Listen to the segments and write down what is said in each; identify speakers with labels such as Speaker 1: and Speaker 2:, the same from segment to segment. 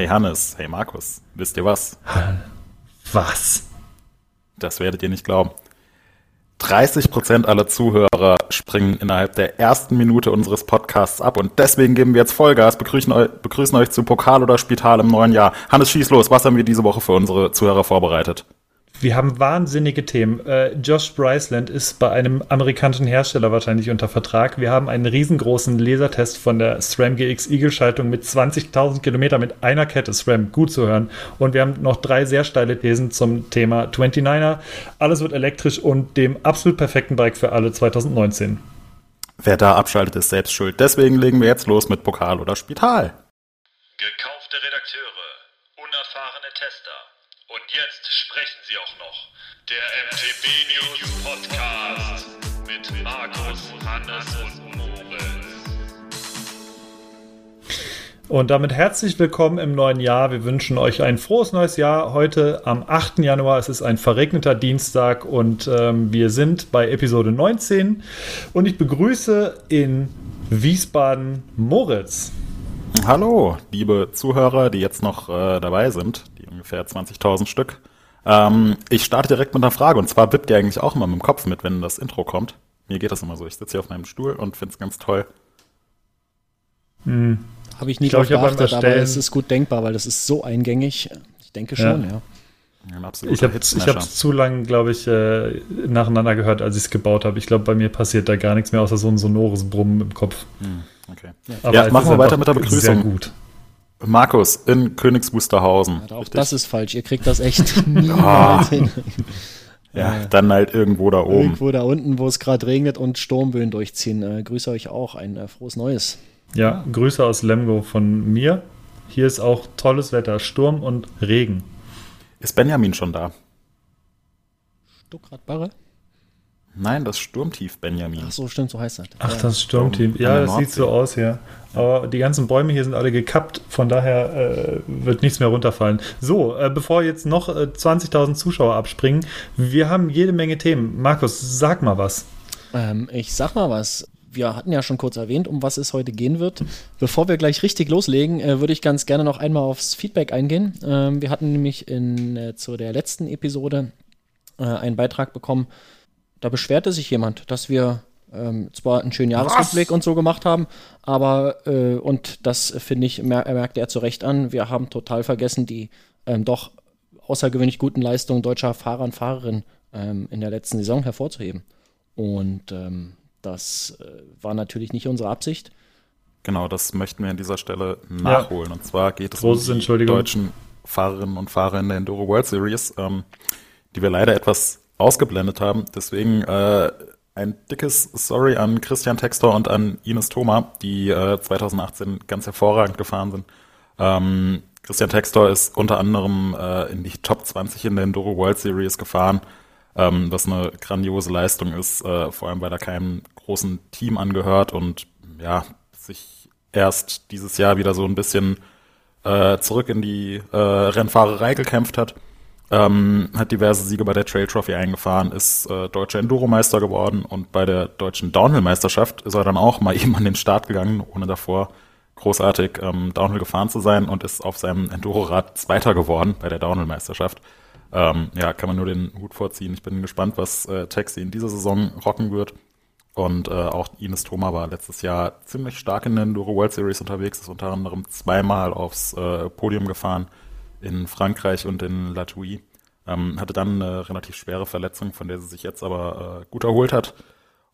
Speaker 1: Hey Hannes, hey Markus, wisst ihr was?
Speaker 2: Was?
Speaker 1: Das werdet ihr nicht glauben. 30 Prozent aller Zuhörer springen innerhalb der ersten Minute unseres Podcasts ab und deswegen geben wir jetzt Vollgas, begrüßen euch, begrüßen euch zu Pokal oder Spital im neuen Jahr. Hannes, schieß los, was haben wir diese Woche für unsere Zuhörer vorbereitet?
Speaker 2: Wir haben wahnsinnige Themen. Äh, Josh Bryceland ist bei einem amerikanischen Hersteller wahrscheinlich unter Vertrag. Wir haben einen riesengroßen Lasertest von der SRAM GX Eagle-Schaltung mit 20.000 Kilometern mit einer Kette SRAM. Gut zu hören. Und wir haben noch drei sehr steile Thesen zum Thema 29er. Alles wird elektrisch und dem absolut perfekten Bike für alle 2019.
Speaker 1: Wer da abschaltet, ist selbst schuld. Deswegen legen wir jetzt los mit Pokal oder Spital.
Speaker 3: Gekaufte Redakteure. Und jetzt sprechen sie auch noch. Der MTB News Podcast mit Markus, Hannes und Moritz.
Speaker 2: Und damit herzlich willkommen im neuen Jahr. Wir wünschen euch ein frohes neues Jahr. Heute am 8. Januar. Es ist ein verregneter Dienstag und ähm, wir sind bei Episode 19. Und ich begrüße in Wiesbaden Moritz.
Speaker 1: Hallo, liebe Zuhörer, die jetzt noch äh, dabei sind, ungefähr 20.000 Stück. Ähm, ich starte direkt mit einer Frage und zwar wippt ihr eigentlich auch immer mit dem Kopf mit, wenn das Intro kommt. Mir geht das immer so. Ich sitze hier auf meinem Stuhl und finde es ganz toll.
Speaker 4: Hm. Habe ich nie drauf geachtet, aber es ist gut denkbar, weil das ist so eingängig. Ich denke schon, ja. ja.
Speaker 2: Ich habe es zu lang, glaube ich, äh, nacheinander gehört, als ich es gebaut habe. Ich glaube, bei mir passiert da gar nichts mehr, außer so ein sonores Brummen im Kopf. Hm,
Speaker 1: okay. Ja, ja machen wir weiter mit der Begrüßung.
Speaker 2: Sehr gut.
Speaker 1: Markus in Königs Wusterhausen.
Speaker 4: Ja, auch das ist falsch. Ihr kriegt das echt niemals hin.
Speaker 1: Ja, dann halt irgendwo da oben.
Speaker 4: Irgendwo da unten, wo es gerade regnet und Sturmböen durchziehen. Äh, grüße euch auch. Ein äh, frohes Neues.
Speaker 2: Ja, Grüße aus Lemgo von mir. Hier ist auch tolles Wetter, Sturm und Regen.
Speaker 1: Ist Benjamin schon da?
Speaker 4: Stuckrad-Barre?
Speaker 1: Nein, das Sturmtief Benjamin.
Speaker 4: Ach so, stimmt, so heißt das.
Speaker 2: Ach, das Sturmtief. Ja, das sieht so aus, ja. Aber die ganzen Bäume hier sind alle gekappt, von daher äh, wird nichts mehr runterfallen. So, äh, bevor jetzt noch äh, 20.000 Zuschauer abspringen, wir haben jede Menge Themen. Markus, sag mal was.
Speaker 4: Ähm, ich sag mal was wir hatten ja schon kurz erwähnt, um was es heute gehen wird. Bevor wir gleich richtig loslegen, äh, würde ich ganz gerne noch einmal aufs Feedback eingehen. Ähm, wir hatten nämlich in, äh, zu der letzten Episode äh, einen Beitrag bekommen. Da beschwerte sich jemand, dass wir ähm, zwar einen schönen Jahresrückblick und so gemacht haben, aber, äh, und das finde ich, mer merkte er zu Recht an, wir haben total vergessen, die ähm, doch außergewöhnlich guten Leistungen deutscher Fahrer und Fahrerinnen ähm, in der letzten Saison hervorzuheben. Und ähm, das äh, war natürlich nicht unsere Absicht.
Speaker 1: Genau, das möchten wir an dieser Stelle nachholen. Ja. Und zwar geht es
Speaker 2: Großes
Speaker 1: um
Speaker 2: die
Speaker 1: deutschen Fahrerinnen und Fahrer in der Enduro World Series, ähm, die wir leider etwas ausgeblendet haben. Deswegen äh, ein dickes Sorry an Christian Textor und an Ines Thoma, die äh, 2018 ganz hervorragend gefahren sind. Ähm, Christian Textor ist unter anderem äh, in die Top 20 in der Enduro World Series gefahren ähm, was eine grandiose Leistung ist, äh, vor allem weil er keinem großen Team angehört und ja, sich erst dieses Jahr wieder so ein bisschen äh, zurück in die äh, Rennfahrerei gekämpft hat. Ähm, hat diverse Siege bei der Trail Trophy eingefahren, ist äh, deutscher Enduro-Meister geworden und bei der deutschen Downhill-Meisterschaft ist er dann auch mal eben an den Start gegangen, ohne davor großartig ähm, Downhill gefahren zu sein und ist auf seinem Enduro-Rad Zweiter geworden bei der Downhill-Meisterschaft. Ähm, ja, kann man nur den Hut vorziehen. Ich bin gespannt, was äh, Taxi in dieser Saison rocken wird. Und äh, auch Ines Thoma war letztes Jahr ziemlich stark in der Enduro World Series unterwegs, ist unter anderem zweimal aufs äh, Podium gefahren in Frankreich und in La Touille. Ähm, hatte dann eine relativ schwere Verletzung, von der sie sich jetzt aber äh, gut erholt hat.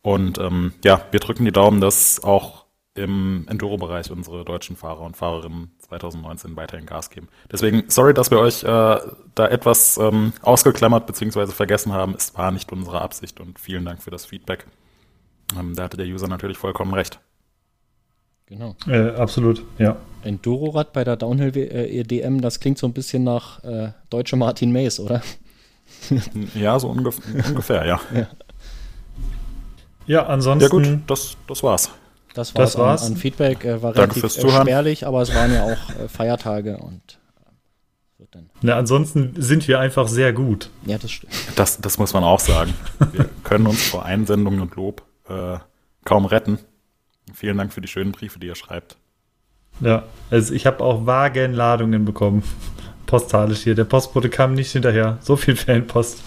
Speaker 1: Und ähm, ja, wir drücken die Daumen, dass auch im Enduro-Bereich unsere deutschen Fahrer und Fahrerinnen 2019 weiterhin Gas geben. Deswegen, sorry, dass wir euch äh, da etwas ähm, ausgeklammert bzw. vergessen haben. Es war nicht unsere Absicht und vielen Dank für das Feedback. Ähm, da hatte der User natürlich vollkommen recht.
Speaker 2: Genau. Äh, absolut, ja.
Speaker 4: Enduro-Rad bei der Downhill-EDM, das klingt so ein bisschen nach äh, deutsche Martin Mays, oder?
Speaker 1: ja, so ungef ungefähr, ja.
Speaker 2: ja. Ja, ansonsten.
Speaker 1: Ja, gut, das, das war's.
Speaker 4: Das war's, das war's. An, an Feedback. Äh, war Danke relativ äh, spärlich, aber es waren ja auch äh, Feiertage und
Speaker 2: äh. Na, ansonsten sind wir einfach sehr gut.
Speaker 4: Ja, das stimmt.
Speaker 1: Das, das muss man auch sagen. Wir können uns vor Einsendungen und Lob äh, kaum retten. Vielen Dank für die schönen Briefe, die ihr schreibt.
Speaker 2: Ja, also ich habe auch Wagenladungen bekommen. Postalisch hier. Der Postbote kam nicht hinterher. So viel Fanpost.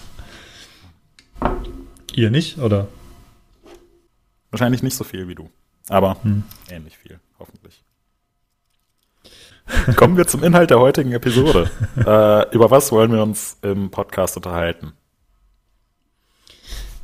Speaker 2: Ihr nicht, oder?
Speaker 1: Wahrscheinlich nicht so viel wie du, aber
Speaker 2: Hm.
Speaker 1: ähnlich viel, hoffentlich. Kommen wir zum Inhalt der heutigen Episode. äh, über was wollen wir uns im Podcast unterhalten?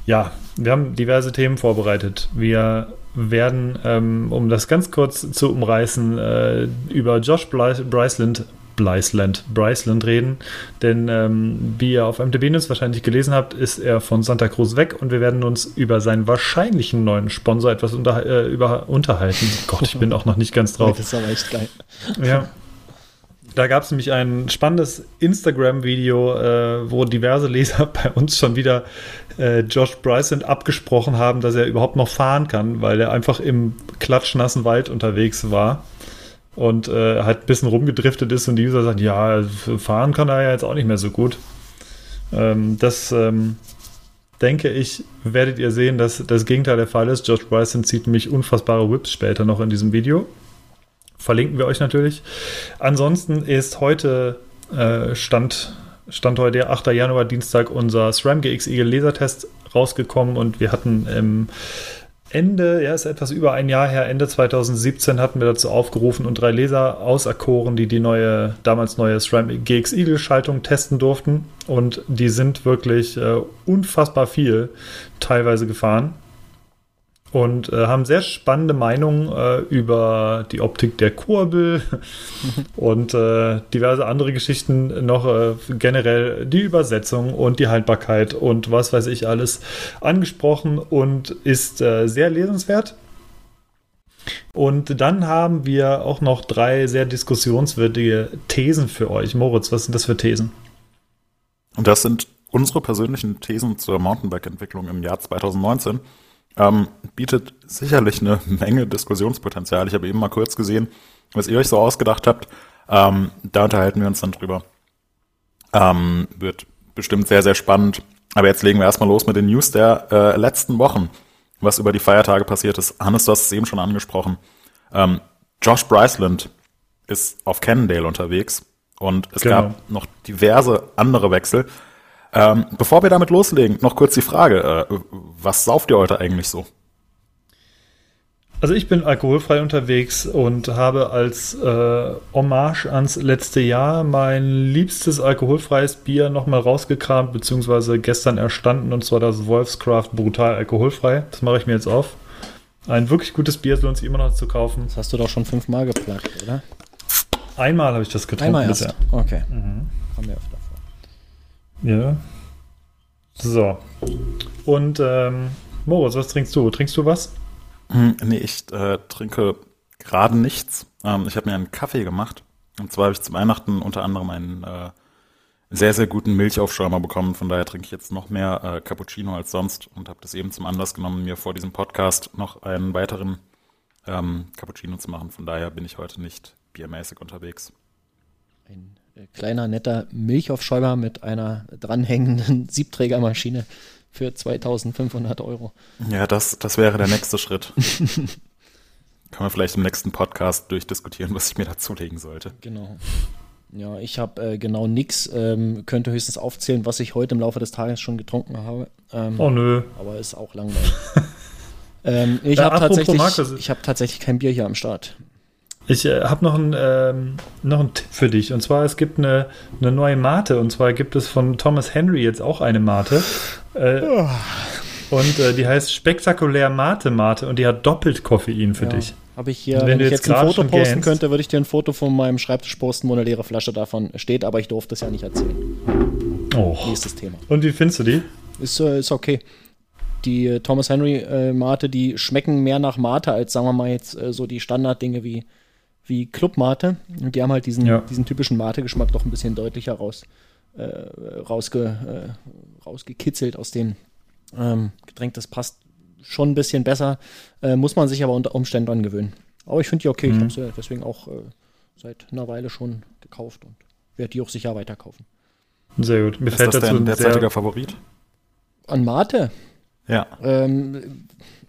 Speaker 2: Ja, wir haben diverse Themen vorbereitet. Wir werden, ähm, um das ganz kurz zu umreißen, äh, über Josh Bryceland, Blyceland, Bryceland reden. Denn ähm, wie ihr auf MTB News wahrscheinlich gelesen habt, ist er von Santa Cruz weg und wir werden uns über seinen wahrscheinlichen neuen Sponsor etwas unter, äh, über, unterhalten. Gott, ich bin auch noch nicht ganz drauf.
Speaker 4: Das ist aber echt geil.
Speaker 2: Ja. Da gab es nämlich ein spannendes Instagram-Video, äh, wo diverse Leser bei uns schon wieder äh, Josh Bryson abgesprochen haben, dass er überhaupt noch fahren kann, weil er einfach im klatschnassen Wald unterwegs war und äh, halt ein bisschen rumgedriftet ist und die User sagen, ja, fahren kann er ja jetzt auch nicht mehr so gut. Ähm, das ähm, denke ich, werdet ihr sehen, dass das Gegenteil der Fall ist. Josh Bryson zieht nämlich unfassbare Whips später noch in diesem Video. Verlinken wir euch natürlich. Ansonsten ist heute äh, Stand, Stand heute, der 8. Januar, Dienstag, unser SRAM GX Eagle Lasertest rausgekommen und wir hatten im Ende, ja, ist etwas über ein Jahr her, Ende 2017 hatten wir dazu aufgerufen und drei Leser auserkoren, die die neue, damals neue SRAM GX Eagle Schaltung testen durften und die sind wirklich äh, unfassbar viel teilweise gefahren und äh, haben sehr spannende Meinungen äh, über die Optik der Kurbel und äh, diverse andere Geschichten noch äh, generell die Übersetzung und die Haltbarkeit und was weiß ich alles angesprochen und ist äh, sehr lesenswert. Und dann haben wir auch noch drei sehr diskussionswürdige Thesen für euch. Moritz, was sind das für Thesen?
Speaker 1: Und das sind unsere persönlichen Thesen zur Mountainbike-Entwicklung im Jahr 2019. Ähm, bietet sicherlich eine Menge Diskussionspotenzial. Ich habe eben mal kurz gesehen, was ihr euch so ausgedacht habt. Ähm, da unterhalten wir uns dann drüber. Ähm, wird bestimmt sehr, sehr spannend. Aber jetzt legen wir erstmal los mit den News der äh, letzten Wochen, was über die Feiertage passiert ist. Hannes, du hast es eben schon angesprochen. Ähm, Josh Bryceland ist auf Cannondale unterwegs und es
Speaker 2: Genau.
Speaker 1: gab noch diverse andere Wechsel. Ähm, bevor wir damit loslegen, noch kurz die Frage, äh, was sauft ihr heute eigentlich so?
Speaker 2: Also ich bin alkoholfrei unterwegs und habe als äh, Hommage ans letzte Jahr mein liebstes alkoholfreies Bier nochmal rausgekramt, beziehungsweise gestern erstanden, und zwar das Wolfscraft Brutal alkoholfrei. Das mache ich mir jetzt auf. Ein wirklich gutes Bier, es lohnt sich immer noch zu kaufen.
Speaker 4: Das hast du doch schon fünfmal geplagt, oder?
Speaker 2: Einmal habe ich das getrunken
Speaker 4: Einmal erst.
Speaker 2: bisher.
Speaker 4: Okay.
Speaker 2: Mhm.
Speaker 4: Kommen wir öfter.
Speaker 2: Ja. So. Und ähm, Moritz, was trinkst du? Trinkst du was?
Speaker 1: Hm, nee, ich äh, trinke gerade nichts. Ähm, ich habe mir einen Kaffee gemacht. Und zwar habe ich zu Weihnachten unter anderem einen äh, sehr, sehr guten Milchaufschäumer bekommen. Von daher trinke ich jetzt noch mehr äh, Cappuccino als sonst und habe das eben zum Anlass genommen, mir vor diesem Podcast noch einen weiteren ähm, Cappuccino zu machen. Von daher bin ich heute nicht biermäßig unterwegs.
Speaker 4: Ein kleiner, netter Milchaufschäumer mit einer dranhängenden Siebträgermaschine für 2500 Euro.
Speaker 1: Ja, das, das wäre der nächste Schritt. Kann man vielleicht im nächsten Podcast durchdiskutieren, was ich mir dazulegen sollte.
Speaker 4: Genau. Ja, ich habe äh, genau nix. Ähm, könnte höchstens aufzählen, was ich heute im Laufe des Tages schon getrunken habe. Ähm,
Speaker 2: Oh nö.
Speaker 4: Aber ist auch langweilig. ähm, ich
Speaker 2: Ja,
Speaker 4: habe
Speaker 2: apropos
Speaker 4: tatsächlich, ich hab tatsächlich kein Bier hier am Start.
Speaker 2: Ich äh, habe noch, ein, ähm, noch einen Tipp für dich. Und zwar, es gibt eine, eine neue Mate. Und zwar gibt es von Thomas Henry jetzt auch eine Mate. Äh, und äh, die heißt spektakulär Mate Mate. Und die hat doppelt Koffein für
Speaker 4: Ja.
Speaker 2: dich.
Speaker 4: Habe ich hier,
Speaker 2: Wenn
Speaker 4: wenn,
Speaker 2: du
Speaker 4: ich
Speaker 2: jetzt
Speaker 4: jetzt ein Foto posten
Speaker 2: gähnst.
Speaker 4: könnte, würde ich dir ein Foto von meinem Schreibtisch posten, wo eine leere Flasche davon steht, aber ich durfte es ja nicht erzählen.
Speaker 2: Oh.
Speaker 4: Nächstes Thema.
Speaker 2: Und wie findest du die?
Speaker 4: Ist, äh, ist okay. Die äh, Thomas Henry äh, Mate, die schmecken mehr nach Mate als, sagen wir mal, jetzt äh, so die Standarddinge wie, wie Club Mate. Und die haben halt diesen,
Speaker 2: Ja.
Speaker 4: diesen typischen Mate-Geschmack doch ein bisschen deutlicher raus, äh, rausge, äh, rausgekitzelt aus dem ähm, Getränk. Das passt schon ein bisschen besser, äh, muss man sich aber unter Umständen dran gewöhnen. Aber ich finde die okay. Ich
Speaker 2: Mhm.
Speaker 4: habe sie deswegen auch äh, seit einer Weile schon gekauft und werde die auch sicher weiterkaufen.
Speaker 2: Sehr gut. Mir
Speaker 1: Ist
Speaker 2: fällt
Speaker 1: das
Speaker 2: dazu
Speaker 1: dein
Speaker 2: ein
Speaker 1: derzeitiger
Speaker 2: sehr,
Speaker 1: Favorit?
Speaker 4: An Mate
Speaker 1: Ja.
Speaker 4: ähm,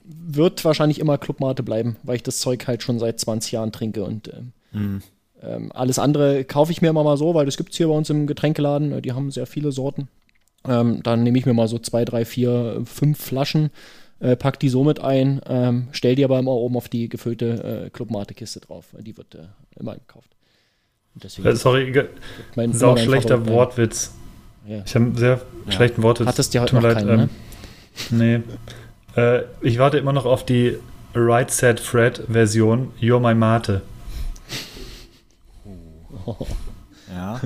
Speaker 4: wird wahrscheinlich immer Clubmate bleiben, weil ich das Zeug halt schon seit 20 Jahren trinke und ähm, Ähm, alles andere kaufe ich mir immer mal so, weil das gibt es hier bei uns im Getränkeladen. Äh, Die haben sehr viele Sorten. Ähm, dann nehme ich mir mal so zwei, drei, vier, fünf Flaschen, äh, pack die so mit ein, ähm, stell die aber immer oben auf die gefüllte äh, Clubmate-Kiste drauf. Die wird äh, immer gekauft. Deswegen
Speaker 2: Äh, Sorry,
Speaker 4: mein,
Speaker 2: sau
Speaker 4: mein
Speaker 2: schlechter
Speaker 4: Favorit,
Speaker 2: Wortwitz.
Speaker 4: Ja.
Speaker 2: Ich habe einen sehr schlechten Wortwitz.
Speaker 4: Hattest du ja heute
Speaker 2: Tut mir
Speaker 4: noch
Speaker 2: leid,
Speaker 4: keinen, ne?
Speaker 2: ähm, Nee. Äh, ich warte immer noch auf die Right Set Fred Version You're My Mate.
Speaker 1: Ja.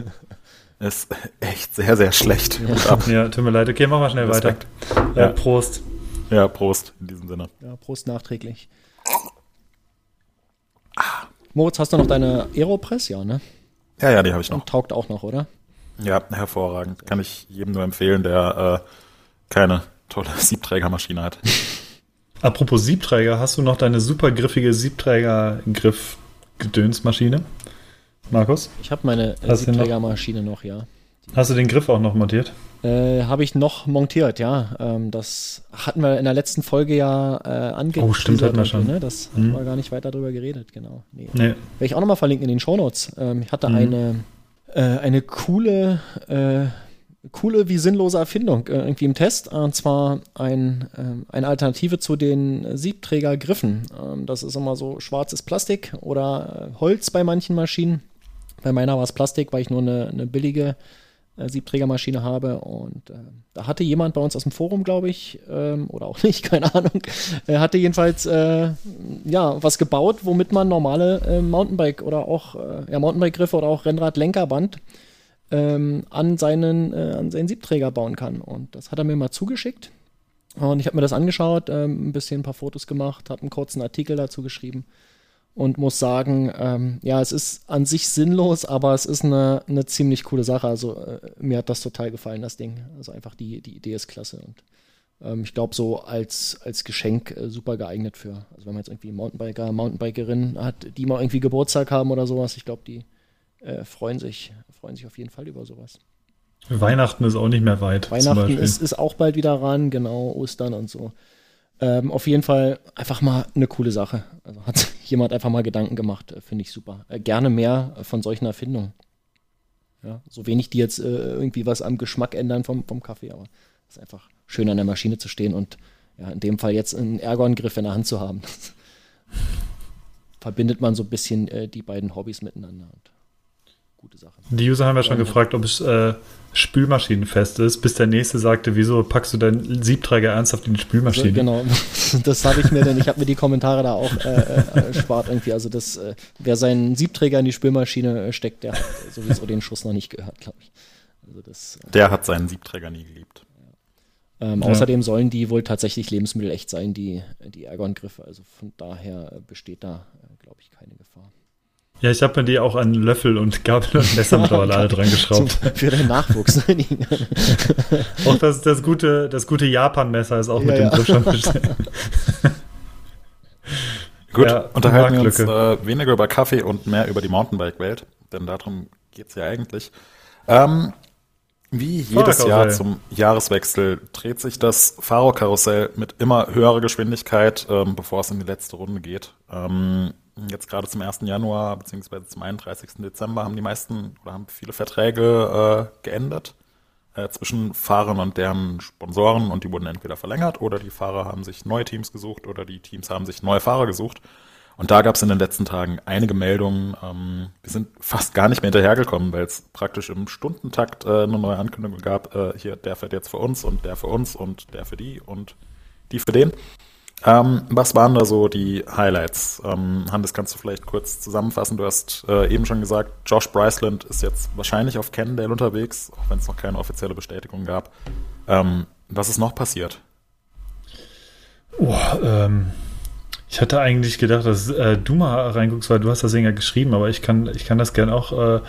Speaker 1: Ist echt sehr, sehr schlecht.
Speaker 2: Ja, tut mir leid. Okay, machen wir schnell
Speaker 1: Respekt.
Speaker 2: weiter. Äh,
Speaker 1: Ja.
Speaker 2: Prost.
Speaker 1: Ja, Prost in diesem Sinne.
Speaker 4: Ja, Prost nachträglich. Moritz, hast du noch deine Aeropress? Ja, ne?
Speaker 1: Ja, ja, die habe ich noch.
Speaker 4: Und taugt auch noch, oder?
Speaker 1: Ja, hervorragend. Kann ich jedem nur empfehlen, der äh, keine tolle Siebträgermaschine hat.
Speaker 2: Apropos Siebträger, hast du noch deine super griffige Siebträger-Griff-Gedönsmaschine? Markus?
Speaker 4: Ich habe meine äh,
Speaker 2: Hast du noch?
Speaker 4: Siebträgermaschine noch, ja.
Speaker 2: Hast du den Griff auch noch montiert?
Speaker 4: Äh, habe ich noch montiert, ja. Ähm, das hatten wir in der letzten Folge ja äh, angeteasert.
Speaker 2: Oh, stimmt, hatten wir schon.
Speaker 4: Ne? Das
Speaker 2: Mhm.
Speaker 4: haben wir gar nicht weiter drüber geredet, genau. Nee.
Speaker 2: Nee.
Speaker 4: Werde ich auch nochmal verlinken in den Shownotes. Ähm, ich hatte
Speaker 2: Mhm.
Speaker 4: eine, äh, eine coole, äh, coole wie sinnlose Erfindung äh, irgendwie im Test. Und zwar ein, ähm, eine Alternative zu den Siebträgergriffen. Ähm, das ist immer so schwarzes Plastik oder äh, Holz bei manchen Maschinen. Bei meiner war es Plastik, weil ich nur eine, eine billige äh, Siebträgermaschine habe. Und äh, da hatte jemand bei uns aus dem Forum, glaube ich, ähm, oder auch nicht, keine Ahnung, äh, hatte jedenfalls äh, ja was gebaut, womit man normale äh, Mountainbike oder auch äh, ja, Mountainbike-Griffe oder auch Rennrad-Lenkerband ähm, an seinen äh, an seinen Siebträger bauen kann. Und das hat er mir mal zugeschickt. Und ich habe mir das angeschaut, ähm, ein bisschen ein paar Fotos gemacht, habe einen kurzen Artikel dazu geschrieben und muss sagen, ähm, ja, es ist an sich sinnlos, aber es ist eine, eine ziemlich coole Sache. Also äh, mir hat das total gefallen, das Ding. Also einfach die, die Idee ist klasse und ähm, ich glaube so als, als Geschenk äh, super geeignet für, also wenn man jetzt irgendwie Mountainbiker, Mountainbikerin hat, die mal irgendwie Geburtstag haben oder sowas, ich glaube, die äh, freuen sich, freuen sich auf jeden Fall über sowas.
Speaker 2: Weihnachten ist auch nicht mehr weit.
Speaker 4: Weihnachten ist, ist auch bald wieder ran, genau, Ostern und so. Ähm, auf jeden Fall einfach mal eine coole Sache. Also hat sich jemand einfach mal Gedanken gemacht, äh, finde ich super. Äh, gerne mehr äh, von solchen Erfindungen. Ja, so wenig die jetzt äh, irgendwie was am Geschmack ändern vom, vom Kaffee, aber es ist einfach schön an der Maschine zu stehen und ja, in dem Fall jetzt einen Ergon-Griff in der Hand zu haben. verbindet man so ein bisschen äh, die beiden Hobbys miteinander und gute Sache.
Speaker 2: Die User haben ja schon gefragt, ob es äh, spülmaschinenfest ist, bis der nächste sagte, wieso packst du deinen Siebträger ernsthaft in die
Speaker 4: Also,
Speaker 2: Spülmaschine?
Speaker 4: genau, das habe ich mir denn, ich habe mir die Kommentare da auch äh, äh, erspart irgendwie. Also das, äh, wer seinen Siebträger in die Spülmaschine äh, steckt, der hat sowieso den Schuss noch nicht gehört, glaube ich. Also das, äh,
Speaker 1: Der hat seinen Siebträger nie geliebt.
Speaker 4: ähm,
Speaker 2: Ja.
Speaker 4: Außerdem sollen die wohl tatsächlich lebensmittelecht sein, die, die Ergon-Griffe. Also von daher äh, besteht da, äh, glaube ich, keine Gefahr.
Speaker 2: Ja, ich habe mir die auch an Löffel und Gabel und Messer mittlerweile alle dran
Speaker 4: Zum,
Speaker 2: geschraubt.
Speaker 4: für den Nachwuchs.
Speaker 2: Auch das, das gute, das gute Japan-Messer ist auch
Speaker 4: Ja,
Speaker 2: mit dem
Speaker 4: ja.
Speaker 2: Griff schon bestellt.
Speaker 1: Gut,
Speaker 2: Ja,
Speaker 1: unterhalten wir uns äh, weniger über Kaffee und mehr über die Mountainbike-Welt, denn darum geht's ja eigentlich. Ähm, wie jedes. Jahr zum Jahreswechsel dreht sich das Fahrerkarussell mit immer höherer Geschwindigkeit, ähm, bevor es in die letzte Runde geht. Ähm, jetzt gerade zum 1. Januar beziehungsweise zum 31. Dezember haben die meisten oder haben viele Verträge äh, geändert äh, zwischen Fahrern und deren Sponsoren und die wurden entweder verlängert oder die Fahrer haben sich neue Teams gesucht oder die Teams haben sich neue Fahrer gesucht. Und da gab es in den letzten Tagen einige Meldungen. Ähm, wir sind fast gar nicht mehr hinterhergekommen, weil es praktisch im Stundentakt äh, eine neue Ankündigung gab. Äh, hier, der fährt jetzt für uns und der für uns und der für die und die für den. Ähm, was waren da so die Highlights? Ähm, Hannes, kannst du vielleicht kurz zusammenfassen? Du hast äh, eben schon gesagt, Josh Bryceland ist jetzt wahrscheinlich auf Cannondale unterwegs, auch wenn es noch keine offizielle Bestätigung gab. Ähm, was ist noch passiert?
Speaker 2: Oh, ähm, ich hatte eigentlich gedacht, dass äh, du mal reinguckst, weil du hast das Ding ja geschrieben, aber ich kann, ich kann das gern auch äh,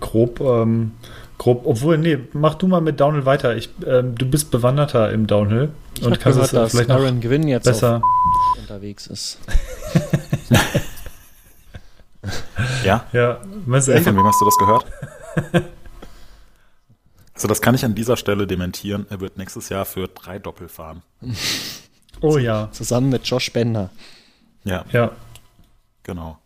Speaker 2: grob, ähm, grob, obwohl, nee, mach du mal mit Downhill weiter. Ich, ähm, du bist bewanderter im Downhill
Speaker 4: Ich
Speaker 2: und kannst
Speaker 4: gehört,
Speaker 2: es
Speaker 4: dass
Speaker 2: vielleicht noch
Speaker 4: Aaron Gewinn jetzt
Speaker 2: besser.
Speaker 4: auf unterwegs ist.
Speaker 1: Ja?
Speaker 2: Ja, was
Speaker 1: Von
Speaker 2: echt?
Speaker 1: wem hast du das gehört? Also das kann ich an dieser Stelle dementieren. Er wird nächstes Jahr für drei Doppel fahren.
Speaker 2: Oh ja,
Speaker 4: Zusammen mit Josh Bender.
Speaker 1: Ja,
Speaker 2: ja.
Speaker 1: genau.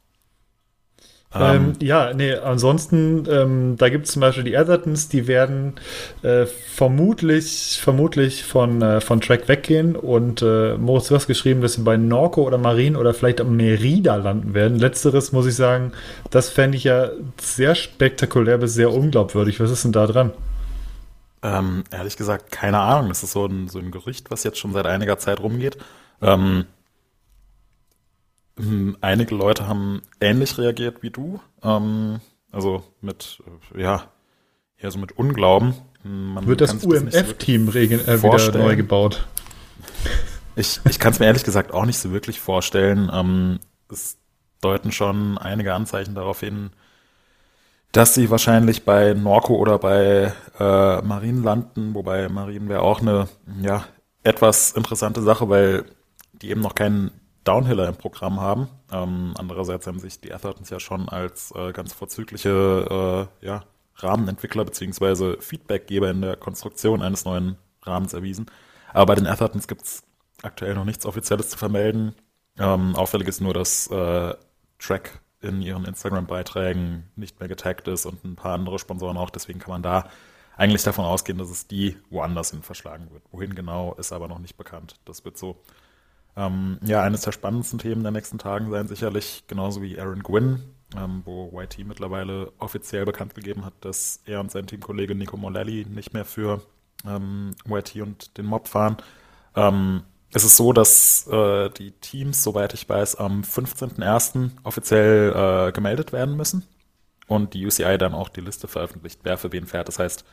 Speaker 2: Ähm, ja, nee, ansonsten, ähm, da gibt es zum Beispiel die Ethertons, die werden äh, vermutlich, vermutlich von, äh, von Track weggehen und äh, Moritz, du hast geschrieben, dass sie bei Norco oder Marin oder vielleicht am Merida landen werden. Letzteres muss ich sagen, das fände ich ja sehr spektakulär bis sehr unglaubwürdig. Was ist denn da dran?
Speaker 1: Ähm, ehrlich gesagt, keine Ahnung. Das ist so ein, so ein Gerücht, was jetzt schon seit einiger Zeit rumgeht. Ähm, hm, einige Leute haben ähnlich reagiert wie du. Ähm, also mit, äh, ja, eher so mit Unglauben.
Speaker 2: Hm, man Wird das UMF-Team so äh, wieder neu gebaut?
Speaker 1: Ich, ich kann es mir ehrlich gesagt auch nicht so wirklich vorstellen. Ähm, es deuten schon einige Anzeichen darauf hin, dass sie wahrscheinlich bei Norco oder bei äh, Marien landen, wobei Marien wäre auch eine ja, etwas interessante Sache, weil die eben noch keinen Downhiller im Programm haben. Ähm, andererseits haben sich die Athertons ja schon als äh, ganz vorzügliche äh, ja, Rahmenentwickler beziehungsweise Feedbackgeber in der Konstruktion eines neuen Rahmens erwiesen. Aber bei den Athertons gibt es aktuell noch nichts Offizielles zu vermelden. Ähm, auffällig ist nur, dass äh, Track in ihren Instagram-Beiträgen nicht mehr getaggt ist und ein paar andere Sponsoren auch. Deswegen kann man da eigentlich davon ausgehen, dass es die woanders hin verschlagen wird. Wohin genau, ist aber noch nicht bekannt. Das wird so ähm, ja, eines der spannendsten Themen der nächsten Tagen sein sicherlich, genauso wie Aaron Gwynn, ähm, wo YT mittlerweile offiziell bekannt gegeben hat, dass er und sein Teamkollege Nico Morelli nicht mehr für ähm, YT und den Mob fahren. Ähm, es ist so, dass äh, die Teams, soweit ich weiß, am 15.01. offiziell äh, gemeldet werden müssen und die UCI dann auch die Liste veröffentlicht, wer für wen fährt. Das heißt,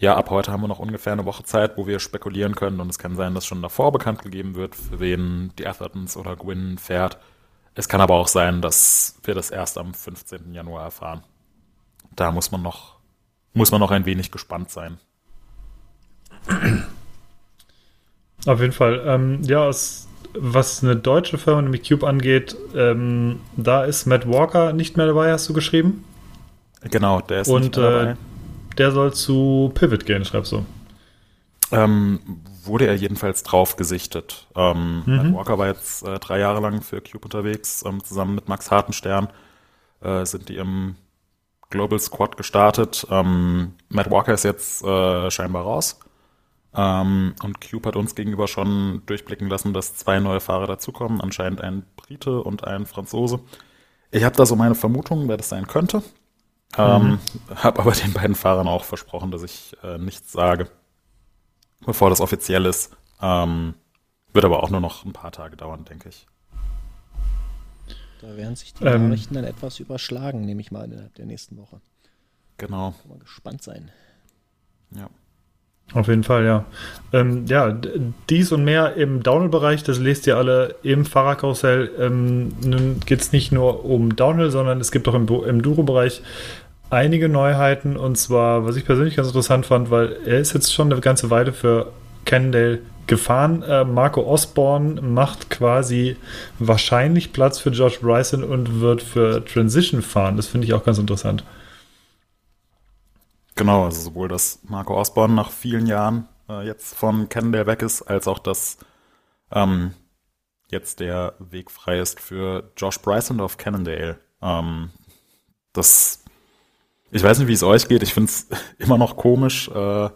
Speaker 1: ja, ab heute haben wir noch ungefähr eine Woche Zeit, wo wir spekulieren können und es kann sein, dass schon davor bekannt gegeben wird, für wen die Athertons oder Gwyn fährt. Es kann aber auch sein, dass wir das erst am 15. Januar erfahren. Da muss man noch, muss man noch ein wenig gespannt sein.
Speaker 2: Auf jeden Fall. Ähm, ja, es, was eine deutsche Firma, nämlich Cube angeht, ähm, da ist Matt Walker nicht mehr dabei, hast du geschrieben?
Speaker 1: Genau, der ist
Speaker 2: Und, nicht mehr dabei. Äh, der soll zu Pivot gehen, schreibst du.
Speaker 1: Ähm, wurde er jedenfalls drauf gesichtet. Ähm, mhm. Matt Walker war jetzt äh, drei Jahre lang für Cube unterwegs, ähm, zusammen mit Max Hartenstern äh, sind die im Global Squad gestartet. Ähm, Matt Walker ist jetzt äh, scheinbar raus. Ähm, und Cube hat uns gegenüber schon durchblicken lassen, dass zwei neue Fahrer dazukommen, anscheinend ein Brite und ein Franzose. Ich habe da so meine Vermutungen, wer das sein könnte. Ähm, mhm. Habe aber den beiden Fahrern auch versprochen, dass ich äh, nichts sage, bevor das offiziell ist. Ähm, wird aber auch nur noch ein paar Tage dauern, denke ich.
Speaker 4: Da werden sich die ähm, Nachrichten dann etwas überschlagen, nehme ich mal innerhalb der nächsten Woche.
Speaker 1: Genau.
Speaker 4: Kann man gespannt sein.
Speaker 2: Ja. Auf jeden Fall, ja. Ähm, ja, dies und mehr im Downhill-Bereich, das lest ihr alle im Fahrradkarussell. Ähm, nun geht es nicht nur um Downhill, sondern es gibt auch im, im Duro-Bereich einige Neuheiten. Und zwar, was ich persönlich ganz interessant fand, weil er ist jetzt schon eine ganze Weile für Cannondale gefahren. Äh, Marco Osborne macht quasi wahrscheinlich Platz für George Bryson und wird für Transition fahren. Das finde ich auch ganz interessant.
Speaker 1: Genau, also sowohl, dass Marco Osborne nach vielen Jahren äh, jetzt von Cannondale weg ist, als auch, dass ähm, jetzt der Weg frei ist für Josh Bryson auf Cannondale. Ähm, das, ich weiß nicht, wie es euch geht. Ich finde es immer noch komisch, äh,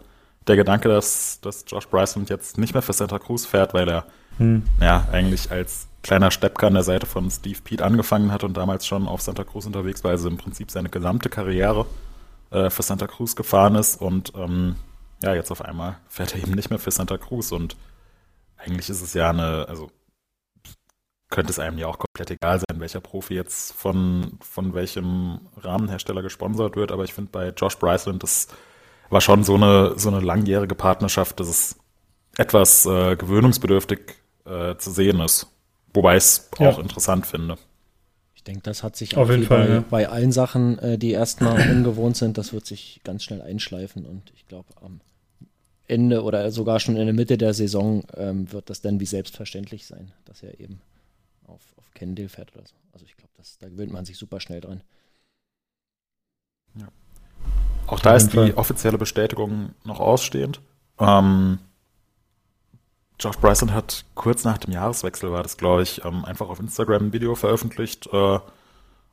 Speaker 1: der Gedanke, dass, dass Josh Bryson jetzt nicht mehr für Santa Cruz fährt, weil er hm. ja eigentlich als kleiner Steppker an der Seite von Steve Pete angefangen hat und damals schon auf Santa Cruz unterwegs war, also im Prinzip seine gesamte Karriere äh, für Santa Cruz gefahren ist und ähm, ja, jetzt auf einmal fährt er eben nicht mehr für Santa Cruz und eigentlich ist es ja eine, also könnte es einem ja auch komplett egal sein, welcher Profi jetzt von, von welchem Rahmenhersteller gesponsert wird, aber ich finde bei Josh Bryceland, das war schon so eine, so eine langjährige Partnerschaft, dass es etwas äh, gewöhnungsbedürftig äh, zu sehen ist. Wobei ich es ja. auch interessant finde
Speaker 4: denke, das hat sich Auf jeden Fall, bei, ja. bei, allen Sachen, äh, die erstmal ungewohnt sind, das wird sich ganz schnell einschleifen und ich glaube, am Ende oder sogar schon in der Mitte der Saison ähm, wird das dann wie selbstverständlich sein, dass er eben auf, auf Kendall fährt oder so. Also ich glaube, da gewöhnt man sich super schnell dran.
Speaker 1: Ja. Auch da ist die offizielle Bestätigung noch ausstehend. Ähm, Josh Bryson hat kurz nach dem Jahreswechsel, war das glaube ich, ähm, einfach auf Instagram ein Video veröffentlicht, äh,